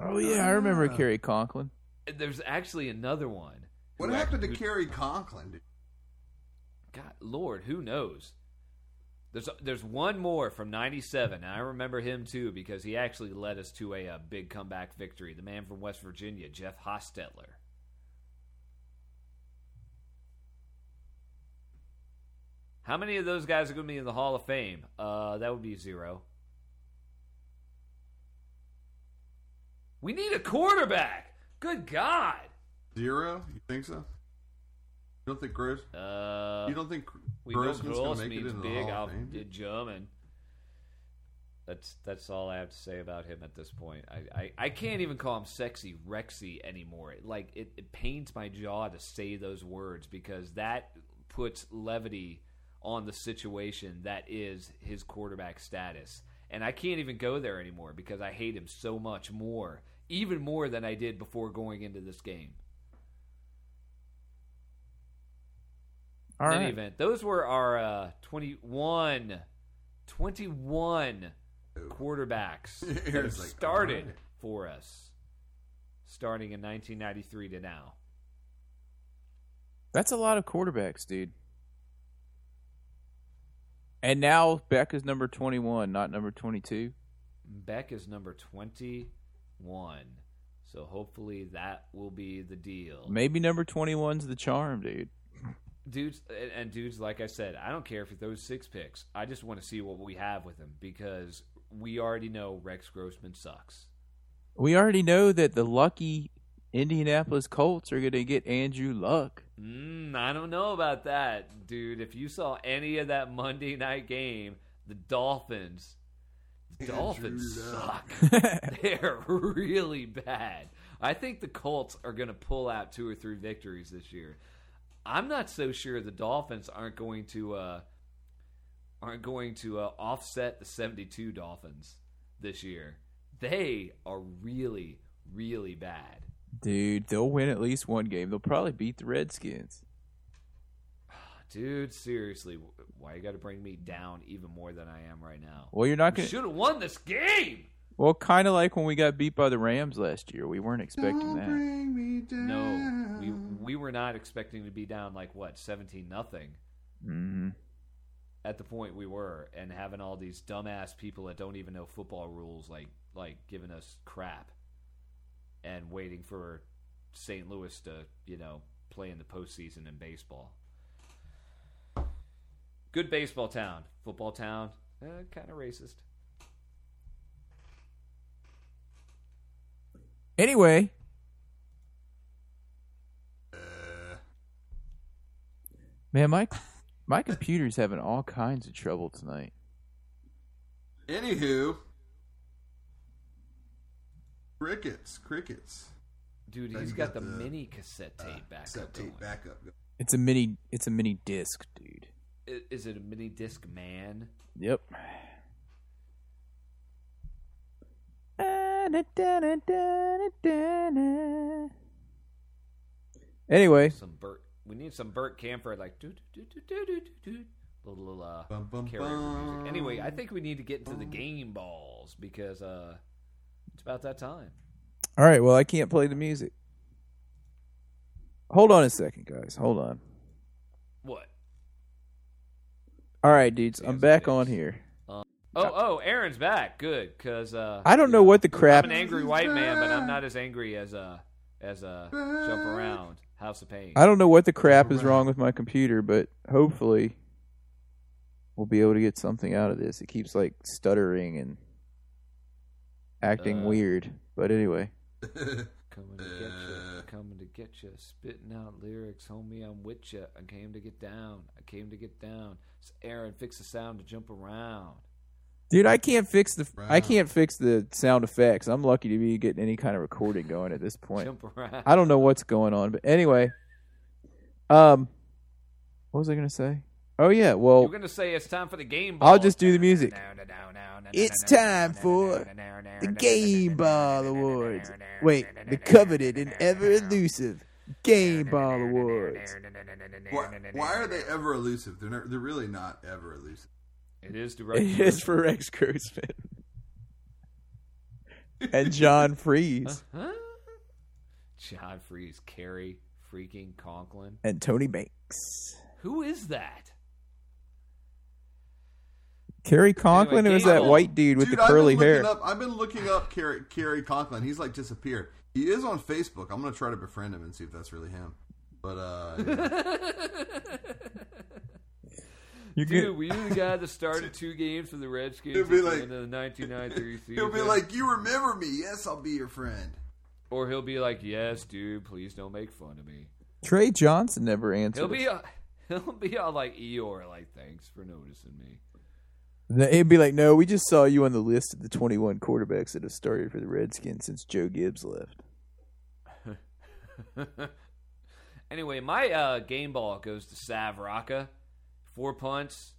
Oh yeah, I remember Ah. Cary Conklin. There's actually another one. What who happened to act- who- Cary Conklin? God, Lord, who knows? There's there's one more from '97, and I remember him too because he actually led us to a, uh big comeback victory. The man from West Virginia, Jeff Hostetler. How many of those guys are going to be in the Hall of Fame? Uh, that would be zero. We need a quarterback. Good God. Zero? You think so? You don't think Gross? Uh, you don't think know Grossman's going to make it into big. the Hall of Fame? did German. That's that's all I have to say about him at this point. I, I, I can't even call him sexy Rexy anymore. It, like it, it pains my jaw to say those words because that puts levity on the situation that is his quarterback status. And I can't even go there anymore because I hate him so much more, even more than I did before going into this game. All in any event, those were our uh, 21, 21 quarterbacks that have like, started alright. for us, starting in 1993 to now. That's a lot of quarterbacks, dude. And now Beck is number 21, not number 22. Beck is number 21, so hopefully that will be the deal. Maybe number 21's the charm, dude. dudes and- dudes like i said i don't care if he throws six picks i just want to see what we have with him because we already know rex grossman sucks We already know that the lucky Indianapolis Colts are going to get Andrew Luck. Mm, i don't know about that dude if you saw any of that monday night game the dolphins the dolphins Luck. suck they're really bad i think the colts are going to pull out two or three victories this year i'm not so sure the dolphins aren't going to uh aren't going to uh, offset the 72 Dolphins this year. They are really, really bad. Dude, they'll win at least one game. They'll probably beat the Redskins. Dude, seriously, why you got to bring me down even more than I am right now? Well, you're not going to. Should have won this game. Well, kind of like when we got beat by the Rams last year. We weren't expecting Don't that. bring me down. No, we we were not expecting to be down like what 17 nothing hmm at the point we were, and having all these dumbass people that don't even know football rules like like giving us crap, and waiting for St. Louis to you know play in the postseason in baseball. Good baseball town, football town, eh, kind of racist. Anyway, Uh, man, my my computer's having all kinds of trouble tonight. anywho, crickets, crickets. Dude, Now he's you got, got the, the, mini cassette tape back Set up. tape going. backup. It's a mini. It's a mini disc, dude. Is it a mini disc man? Yep. Anyway, Some Burt. We need some Burt Camper like do do do do do do do. Little, little uh, Bum, bum, karaoke music. Anyway, I think we need to get into the game balls because uh, it's about that time. all right. Well, I can't play the music. Hold on a second, guys. Hold on. What? All right, dudes. I'm back on here. Oh, oh, Aaron's back. Good, because uh, I don't you know what the crap. I'm an angry white man, but I'm not as angry as uh as uh jump around House of Pain. I don't know what the crap is Right. wrong with my computer, but hopefully we'll be able to get something out of this. It keeps like stuttering and acting Uh, weird. But anyway, Coming to get you, Uh. coming to get you, spitting out lyrics, homie. I'm with you. I came to get down. I came to get down. It's Aaron, fix the sound to jump around. dude, I can't fix the I can't fix the sound effects. I'm lucky to be getting any kind of recording going at this point. Jump around. I don't know what's going on, but anyway, um, what was I gonna say? Oh yeah. Well, You're gonna say it's time for the game ball. I'll just do the music. It's time for the Game Ball Awards. Wait, the coveted and ever elusive Game Ball Awards. Why, why are they ever elusive? They're not, they're really not ever elusive. It is direct. It is for Rex Grossman and John Friesz Huh? John Friesz, Cary, freaking Conklin. and Tony Banks. Who is that? Cary Conklin Anyway, was that Game white dude with Dude, the curly I've been hair. looking Up, I've been looking up Cary, Cary Conklin. He's like disappeared. He is on Facebook. I'm gonna try to befriend him and see if that's really him. But uh, yeah. You Dude, get- were you the guy that started two games for the Redskins He'll at be the like- end of the 1993 season? he'll be like, "You remember me? Yes, I'll be your friend." or he'll be like, "Yes, dude, please don't make fun of me." Trey Johnson never answered. He'll be, uh, he'll be all like Eeyore, like, "Thanks for noticing me." He'd be like, "No, we just saw you on the list of the 21 quarterbacks that have started for the Redskins since Joe Gibbs left." Anyway, my uh, game ball goes to Sav Rocca. Four punts,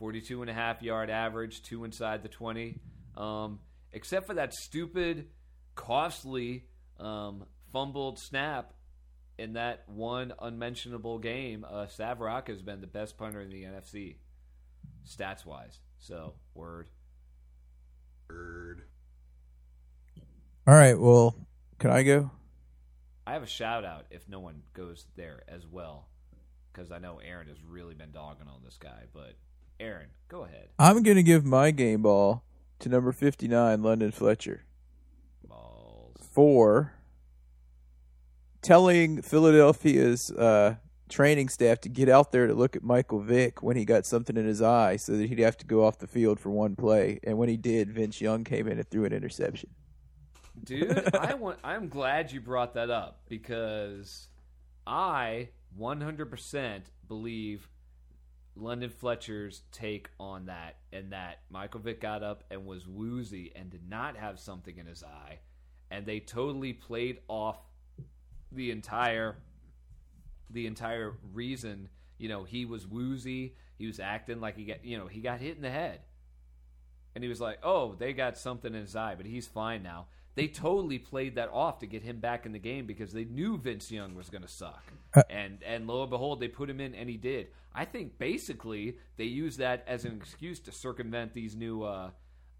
42 and a half yard average, two inside the 20. Um, except for that stupid, costly, um, fumbled snap in that one unmentionable game, uh, Sav Rocca has been the best punter in the NFC, stats wise. So, word. Word. All right, well, can I go? I have a shout out if no one goes there as well, because I know Aaron has really been dogging on this guy. But Aaron, go ahead. I'm going to give my game ball to number 59, London Fletcher, Balls. for telling Philadelphia's uh, training staff to get out there to look at Michael Vick when he got something in his eye so that he'd have to go off the field for one play. And when he did, Vince Young came in and threw an interception. Dude, I want. I'm glad you brought that up because I 100% believe London Fletcher's take on that, and that Michael Vick got up and was woozy and did not have something in his eye, and they totally played off the entire the entire reason. You know, he was woozy. He was acting like he got. You know, he got hit in the head. And he was like, "Oh, they got something in his eye, but he's fine now." They totally played that off to get him back in the game because they knew Vince Young was going to suck. And and lo and behold, they put him in, and he did. I think basically they use that as an excuse to circumvent these new uh,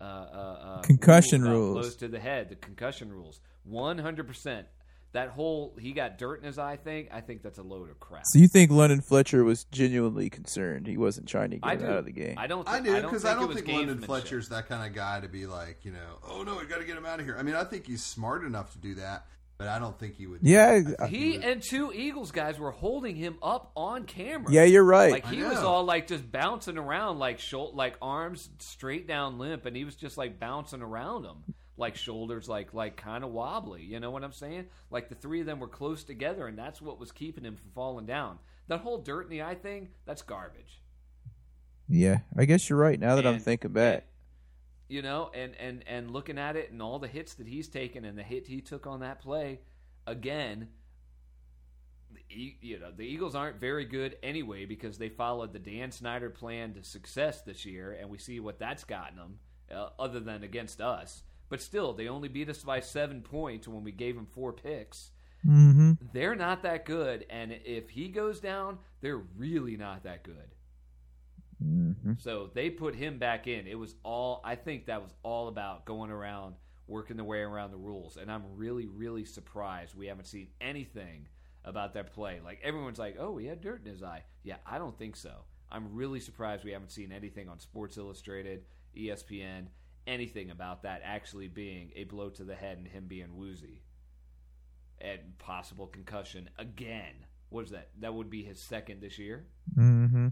uh, uh, uh, Concussion about rules. Close to the head, the concussion rules. One hundred percent. That whole he got dirt in his eye thing. I think that's a load of crap. So you think London Fletcher was genuinely concerned? He wasn't trying to get him out of the game. I don't. I thi- do I don't because think I don't it think London gamesmanship. Fletcher's that kind of guy to be like, you know, oh no, we got to get him out of here. I mean, I think he's smart enough to do that, but I don't think he would. Yeah, I think He would- and two Eagles guys were holding him up on camera. yeah, you're right. Like he was all like just bouncing around, like shou- like arms straight down limp, and he was just like bouncing around them, like shoulders like like kind of wobbly. You know what I'm saying? Like the three of them were close together, and that's what was keeping him from falling down. That whole dirt in the eye thing, that's garbage. yeah, I guess you're right. Now that I'm thinking back, you know, and and and looking at it and all the hits that he's taken and the hit he took on that play, again, the, you know, the Eagles aren't very good anyway because they followed the Dan Snyder plan to success this year, and we see what that's gotten them, uh, other than against us. But still, they only beat us by seven points when we gave them four picks. mm-hmm. They're not that good, and if he goes down, they're really not that good. Mm-hmm. So they put him back in. It was all I think that was all about going around, working the way around the rules. And I'm really, really surprised we haven't seen anything about that play. Like everyone's like, "Oh, he had dirt in his eye." Yeah, I don't think so. I'm really surprised we haven't seen anything on Sports Illustrated, ESPN, anything about that actually being a blow to the head and him being woozy and possible concussion again. What is that? That would be his second this year. Mm-hmm.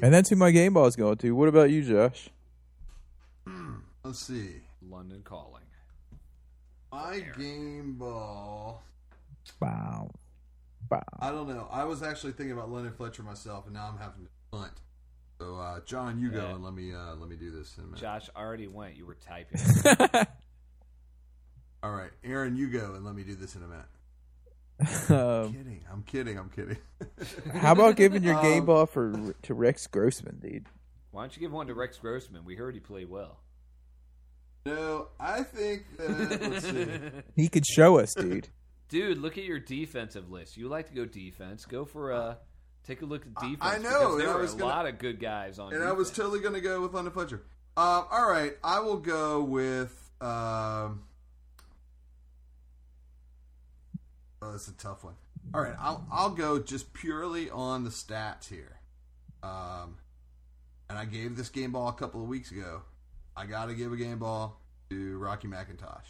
And that's who my game ball is going to. What about you, Josh? Let's see. London calling. My game ball. Wow. Wow. I don't know. I was actually thinking about London Fletcher myself, and now I'm having to punt. So, uh, John, you go and let me uh, let me do this in a minute. Josh already went. You were typing. All right, Aaron, you go and let me do this in a minute. I'm Um, kidding. I'm kidding. I'm kidding. how about giving your game Um, ball for to Rex Grossman, dude? Why don't you give one to Rex Grossman? We heard he played well. no, I think that. Let's see. He could show us, dude. Dude, look at your defensive list. You like to go defense. Go for uh take a look at defense. I know, There I are a gonna- lot of good guys on And I was totally going to go with London Fletcher. Um, all right, I will go with. Um, oh, that's a tough one. All right, I'll I'll go just purely on the stats here. Um, and I gave this game ball a couple of weeks ago. I got to give a game ball to Rocky McIntosh.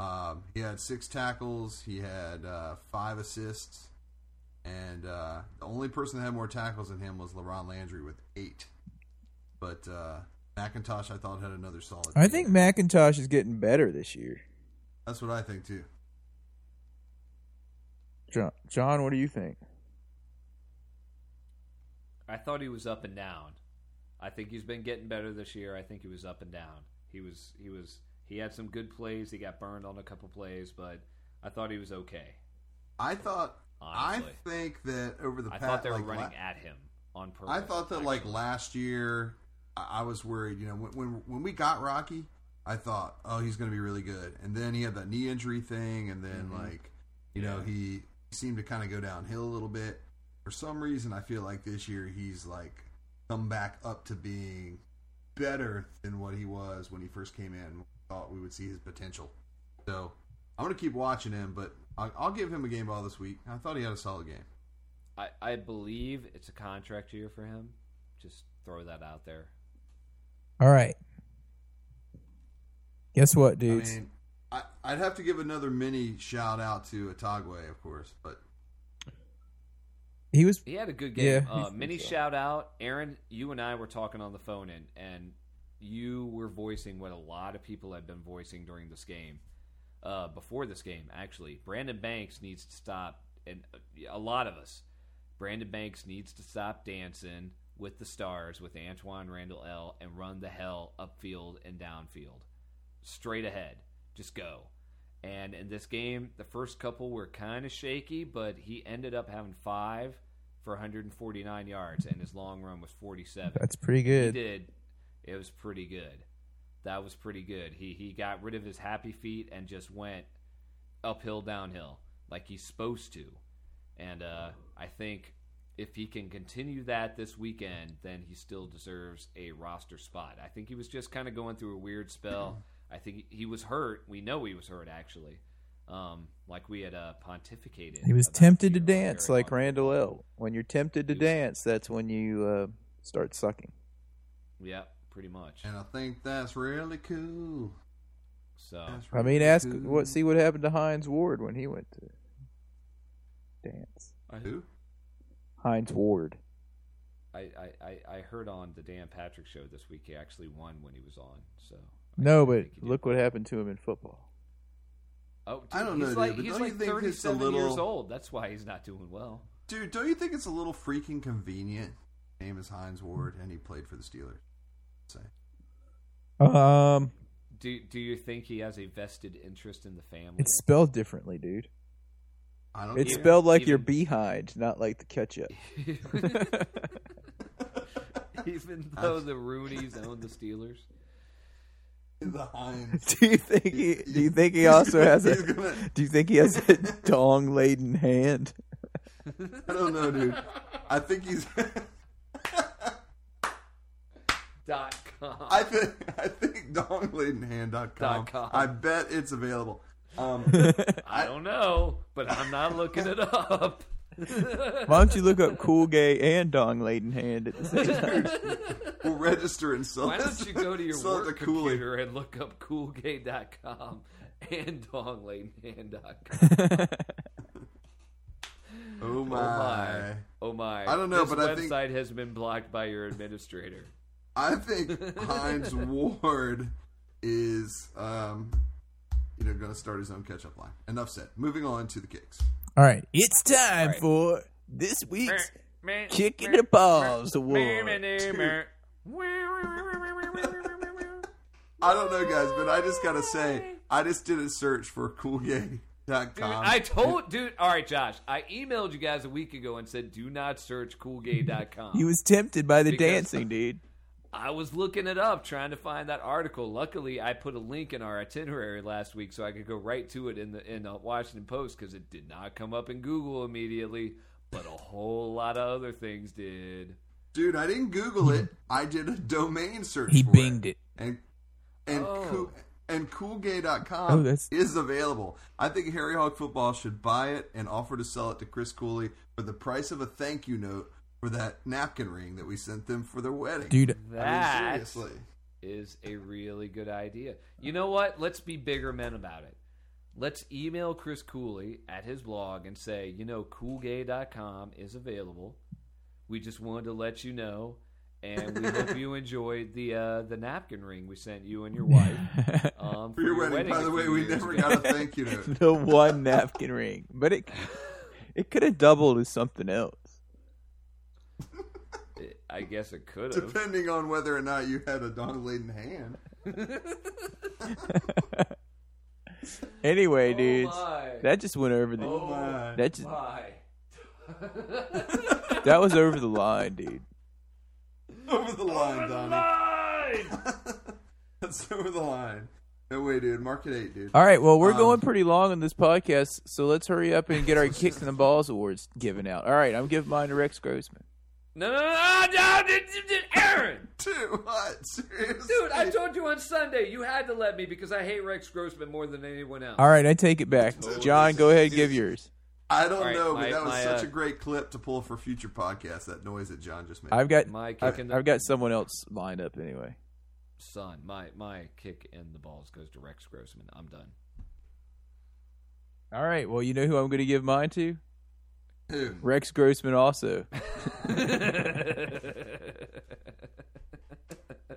Um, he had six tackles. He had uh, five assists. And uh, the only person that had more tackles than him was LaRon Landry with eight. But uh, McIntosh, I thought, had another solid. I game. think McIntosh is getting better this year. that's what I think too. John, John, what do you think? I thought he was up and down. I think he's been getting better this year. I think he was up and down. He was he was he had some good plays. He got burned on a couple plays, but I thought he was okay. I thought. Honestly. I think that over the past. I past, thought they were like, running la- at him on purpose. I thought that like last year, I, I was worried. You know, when, when when we got Rocky, I thought, oh, he's going to be really good. And then he had that knee injury thing, and then mm-hmm. like, you know, he seemed to kind of go downhill a little bit. For some reason, I feel like this year he's like come back up to being better than what he was when he first came in. Thought we would see his potential. So I'm going to keep watching him, but I'll, I'll give him a game ball this week. I thought he had a solid game. I, I believe it's a contract year for him. Just throw that out there. All right. Guess what, dudes? I mean, I, I'd have to give another mini shout out to Atogwe, of course, but he was He had a good game. Yeah, uh, mini he's- shout out, Aaron. You and I were talking on the phone, and and you were voicing what a lot of people have been voicing during this game, uh, before this game. Actually, Brandon Banks needs to stop, and uh, a lot of us. Brandon Banks needs to stop dancing with the stars with Antwaan Randle El and run the hell upfield and downfield, straight ahead. Just go. And in this game, the first couple were kind of shaky, but he ended up having five for 149 yards, and his long run was 47. that's pretty He good. did. It was pretty good. That was pretty good. He he got rid of his happy feet and just went uphill, downhill like he's supposed to. And uh, I think if he can continue that this weekend, then he still deserves a roster spot. I think he was just kind of going through a weird spell. I think he was hurt. We know he was hurt actually. Um, like we had uh, pontificated. He was tempted to dance like Randle El. When you're tempted to dance, that's when you uh, start sucking. Yeah, pretty much. and I think that's really cool. So That's I mean, ask cool. what see what happened to Hines Ward when he went to dance. Who? Hines Ward. I, I, I- I heard on the Dan Patrick show this week he actually won when he was on. So No, but think he did. look what happened to him in football. Oh, dude, I don't he's know, dude, like but he's don't like think it's a 37 years old. That's why he's not doing well. Dude, don't you think it's a little freaking convenient? Name is Hines Ward, and he played for the Steelers. Say, Um, Do do you think he has a vested interest in the family? it's spelled differently, dude. I don't. It's Even- spelled like your even- behind, not like the ketchup. Even though the Rooneys own the Steelers. the Heinz. do you think he? Do you think he also has a? gonna- Do you think he has a dong laden hand? I don't know, dude. I think he's. Dot com. I think I think dongladenhand.com. Dot com. I bet it's available. Um, I don't know, but I'm not looking it up. Why don't you look up cool gay and dong laden hand at the same time? we'll register and sell. Why don't you go to your sell it work to Cooley. computer and look up coolgay.com and donglaneman.com? Oh my! Oh my. Oh my. I don't know, this but I think- website has been blocked by your administrator. I think Hines Ward is, um, you know, going to start his own catch-up line. Enough said. Moving on to the kicks. All right, it's time right. for this week's Kicking the Balls Award. I don't know, guys, but I just got to say, I just did a search for Cool Gay Dot Dude, com. I told, dude. All right, Josh. I emailed you guys a week ago and said, "Do not search coolgay.com." He was tempted by the Because- dancing, dude. I was looking it up, trying to find that article. Luckily, I put a link in our itinerary last week, so I could go right to it in the in the Washington Post because it did not come up in Google immediately, but a whole lot of other things did. Dude, I didn't Google it. I did a domain search. He for binged it. and and Oh. cool, and coolgay.com Oh, that's- is available. I think Harry Hog Football should buy it and offer to sell it to Chris Cooley for the price of a thank you note for that napkin ring that we sent them for their wedding. Dude, That I mean, seriously. is a really good idea. You know what? Let's be bigger men about it. Let's email Chris Cooley at his blog and say, you know, coolgay.com is available. We just wanted to let you know, and we hope you enjoyed the uh, the napkin ring we sent you and your wife um, For your wedding, by the way, we never ago. got a thank you note. the one napkin ring, but it it could have doubled as something else. I guess it could have. Depending on whether or not you had a dong laden hand. Anyway, Oh dudes, my. that just went over the. Oh my. that just my. that was over the line, dude. Over the line, over Donnie. Line! That's over the line. No way, dude. Market eight, dude. All right, well, we're Um, going pretty long on this podcast, so let's hurry up and get our kicks in the balls awards given out. All right, I'm giving mine to Rex Grossman. No, no, no, no, no, no, no, Aaron! Dude, what? Seriously? Dude, I told you on Sunday you had to let me because I hate Rex Grossman more than anyone else. All right, I take it back. John, go ahead, and give yours. I don't All right, know, my- but that was my, such uh, a great clip to pull for future podcasts. That noise that John just made. I've got My kick I've, in the I've got someone else lined up anyway. son. My my kick in the balls goes to Rex Grossman. I'm done. All right, well, you know who I'm going to give mine to? Who? Rex Grossman also.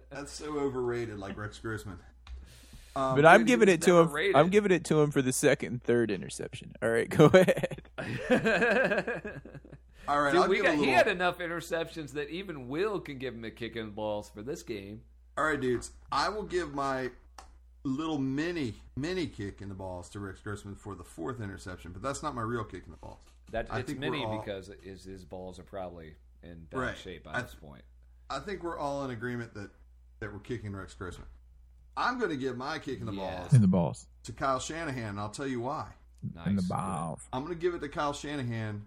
That's so overrated, like Rex Grossman. Um, But I'm dude, giving it to him. rated. I'm giving it to him for the second and third interception. All right, go ahead. all right, Dude, we got, a he had enough interceptions that even Will can give him a kick in the balls for this game. All right, dudes. I will give my little mini mini kick in the balls to Rex Grossman for the fourth interception, but that's not my real kick in the balls. That I it's think mini all- because his his balls are probably in bad Right. shape by I- this point. I think we're all in agreement that that we're kicking Rex Grossman. I'm going to give my kick in the Yes. balls In the balls. to Kyle Shanahan, and I'll tell you why. Nice. In the balls. I'm going to give it to Kyle Shanahan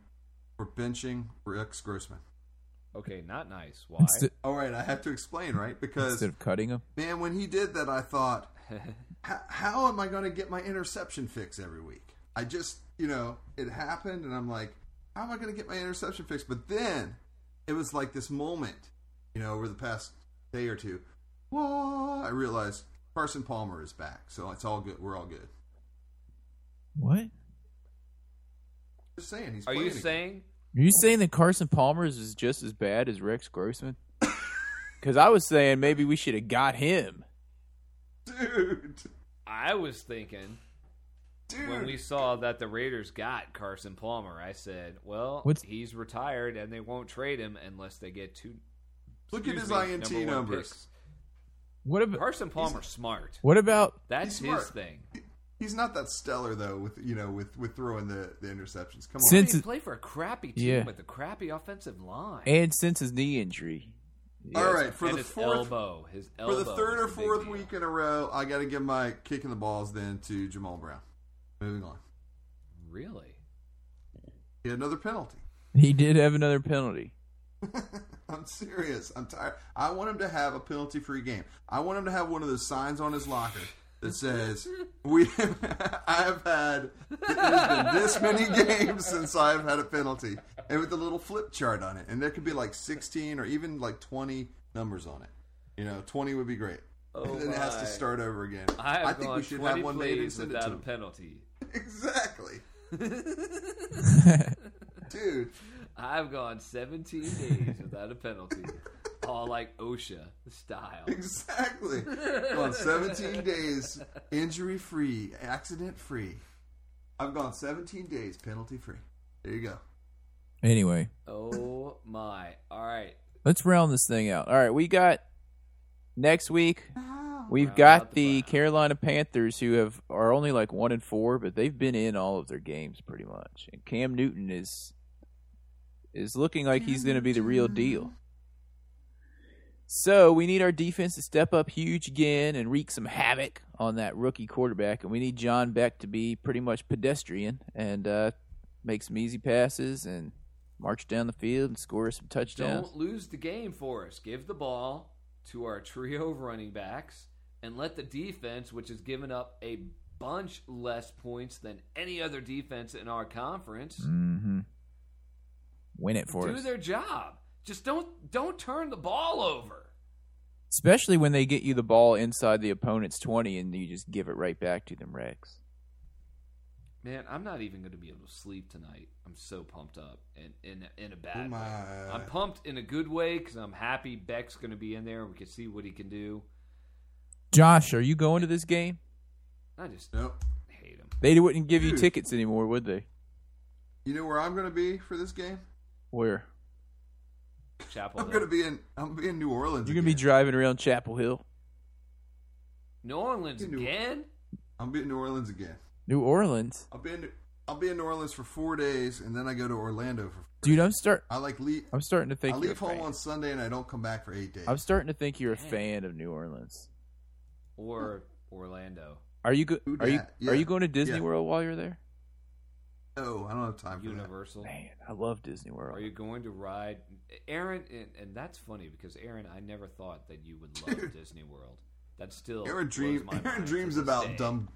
for benching Rex Grossman. Okay, not nice. Why? Instead, All right, I have to explain, right? Because instead of cutting him. man, when he did that, I thought, "H- how am I going to get my interception fix every week? I just, you know, it happened, and I'm like, how am I going to get my interception fixed? But then it was like this moment, you know, over the past day or two. Whoa! I realized Carson Palmer is back, so it's all good. We're all good. What? Just saying, he's. Are you again. saying? Are you saying that Carson Palmer's is just as bad as Rex Grossman? Because I was saying maybe we should have got him. dude? I was thinking Dude, when we saw that the Raiders got Carson Palmer, I said, "Well, What's- he's retired, and they won't trade him unless they get two." look at excuse his me, INT number numbers. picks. What about Carson Palmer? smart. what about That's his thing. He's not that stellar though, with you know, with with throwing the, the interceptions. Come on, Since- he played for a crappy team Yeah. with a crappy offensive line. and since his knee injury? all right, for and the his fourth elbow, his for the third or fourth week in a row, I got to give my kick in the balls then to Jammal Brown. Moving on, Really? he had another penalty. He did have another penalty. I'm serious. I'm tired. I want him to have a penalty free game. I want him to have one of those signs on his locker that says, "We I have had been this many games since I've had a penalty," and with a little flip chart on it, and there could be like 16 or even like 20 numbers on it. You know, 20 would be great. Oh and then it has to start over again. I I think we should have one made and plays send it without to a him. penalty. Exactly, dude. I've gone 17 days without a penalty, all like OSHA style. Exactly. On 17 days, injury free, accident free. I've gone 17 days penalty free. There you go. Anyway, Oh my! All right, let's round this thing out. All right, we got next week. We've got out the Carolina Panthers who have are only like one and four, but they've been in all of their games pretty much. And Cam Newton is is looking like he's going to be the real deal. So we need our defense to step up huge again and wreak some havoc on that rookie quarterback, and we need John Beck to be pretty much pedestrian and uh, make some easy passes and march down the field and score some touchdowns. Don't lose the game for us. Give the ball to our trio of running backs and let the defense, which has given up a bunch less points than any other defense in our conference, Mm-hmm. Win it for do us. Do their job. Just don't don't turn the ball over. Especially when they get you the ball inside the opponent's 20 and you just give it right back to them, Rex. Man, I'm not even going to be able to sleep tonight. I'm so pumped up and in in a bad Oh, way. I'm pumped in a good way because I'm happy Beck's going to be in there we can see what he can do. Josh, are you going to this game? I just Nope. hate him. They wouldn't give you Dude. tickets anymore, would they? You know where I'm going to be for this game? Where? Chapel. I'm Hill. going to be in. I'm gonna be in New Orleans. You're going to be driving around Chapel Hill? New Orleans New- again. I'm be in New Orleans again. New Orleans? I'll be in. I'll be in New Orleans for four days, and then I go to Orlando for. Dude, I'm start I like leave. I'm starting to I think you're a leave home fan. on Sunday, and I don't come back for eight days. I'm starting to think you're a fan of New Orleans. or Orlando. Are you go- Who are you? Yeah. are you going to Disney Yeah. World while you're there? No, I don't have time for Universal. Man, I love Disney World. Are you going to ride Aaron? And, and that's funny because Aaron, I never thought that you would love Dude. Disney World. That's still that. Aaron blows dream. my Aaron mind to dreams about day. dumb.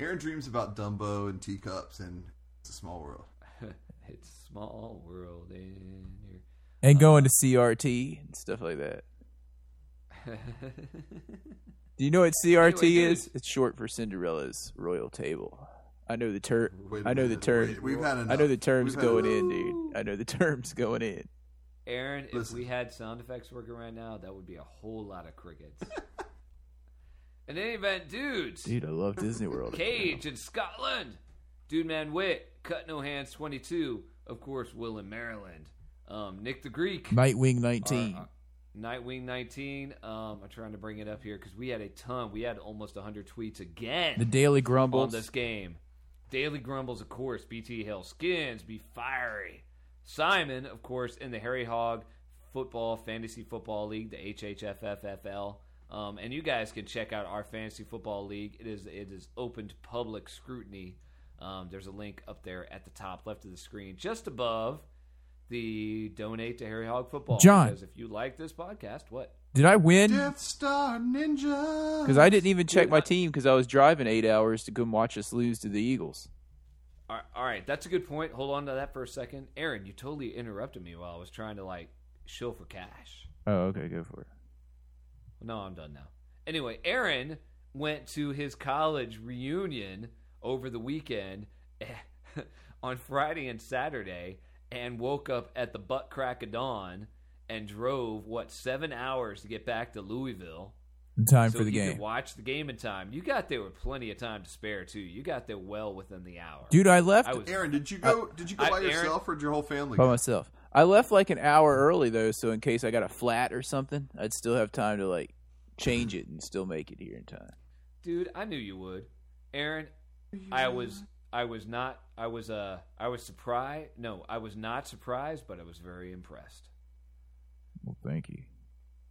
Aaron dreams about Dumbo and teacups, and it's a small world. it's small world in and going um, to CRT and stuff like that. Do you know what CRT Anyway, is? It's short for Cinderella's Royal Table. I know the term. I know the term. Wait, we've had I know the terms going enough. in, dude. I know the terms going in. Aaron, if we had sound effects working right now, that would be a whole lot of crickets. In any event, dudes, Dude, I love Disney World. Cage in Scotland. Dude Man Wit, Cut No Hands 22. Of course, Will in Maryland. Um, Nick the Greek. Nightwing our- 19. our Nightwing 19. Um, I'm trying to bring it up here because we had a ton. We had almost 100 tweets again the Daily Grumbles. on this game. Daily Grumbles, of course. BT Hill Skins, be fiery. Simon, of course, in the Harry Hog Football Fantasy Football League, the HHFFFL. Um, and you guys can check out our fantasy football league. It is it is open to public scrutiny. Um, there's a link up there at the top left of the screen, just above the donate to Harry Hog Football. John. because if you like this podcast, what? Did I win? Death Star Ninja. Because I didn't even check my team because I was driving eight hours to come watch us lose to the Eagles. All right, all right, that's a good point. Hold on to that for a second, Aaron. You totally interrupted me while I was trying to like show for cash. Oh, okay, go for it. No, I'm done now. Anyway, Aaron went to his college reunion over the weekend eh, on Friday and Saturday and woke up at the butt crack of dawn and drove what seven hours to get back to Louisville. In time so for the he game. could watch the game in time. You got there with plenty of time to spare too. You got there well within the hour. Dude, I left I was Aaron, did you go? did you go I- by Aaron- yourself or did your whole family? by go? myself. I left like an hour early though, so in case I got a flat or something, I'd still have time to like change it and still make it here in time. dude i knew you would aaron i was i was not i was uh i was surprised no i was not surprised but i was very impressed Well, thank you.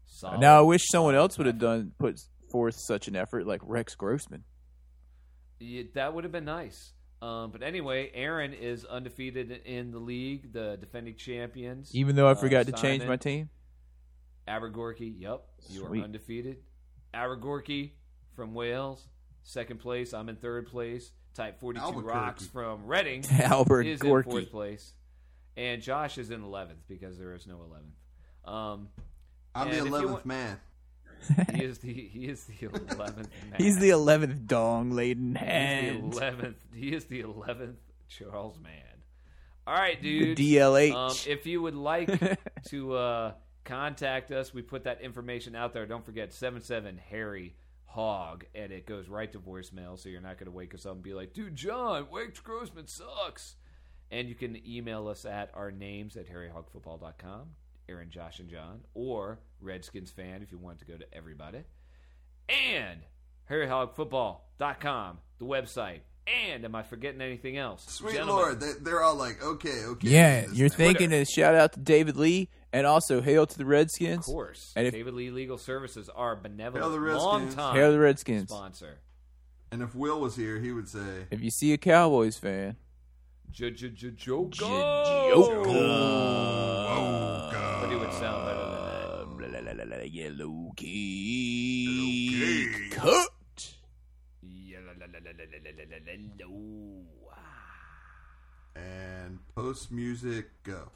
Solid. now I wish someone else would have done put forth such an effort, like Rex Grossman. Yeah, that would have been nice um but anyway aaron is undefeated in the league the defending champions Even though I Uh, forgot to change my team. Abergorky, yep you Sweet. are undefeated Abergorky from wales second place i'm in third place type 42 rocks from reading Albert is in Gorky. fourth place, and Josh is in eleventh because there is no eleventh. Um, I'm the eleventh want- man. He is the he is the eleventh. He's the eleventh dong laden He's hand. the eleventh. He is the eleventh Charles Mann. All right, The dude. DLH. Um, if you would like to uh, contact us, we put that information out there. Don't forget seven seven Harry Hog, and it goes right to voicemail, so you're not going to wake us up and be like, "Dude, John, Wake Grossman sucks." And you can email us at our names at harryhogfootball.com, Aaron, Josh, and John, or Redskins fan if you want to go to everybody. and HarryHogFootball.com, the website. And am I forgetting anything else? Sweet Gentlemen, Lord, they, they're all like, okay, okay. Yeah, you're thinking to shout out to David Lee and also hail to the Redskins. Of course. And if- David Lee Legal Services are a Hail benevolent, the Redskins. long time Hail the Redskins. sponsor. And if Will was here, he would say, If you see a Cowboys fan, Joker. Joker. But he would sound better than that. Yellow key. Cut. and post music go.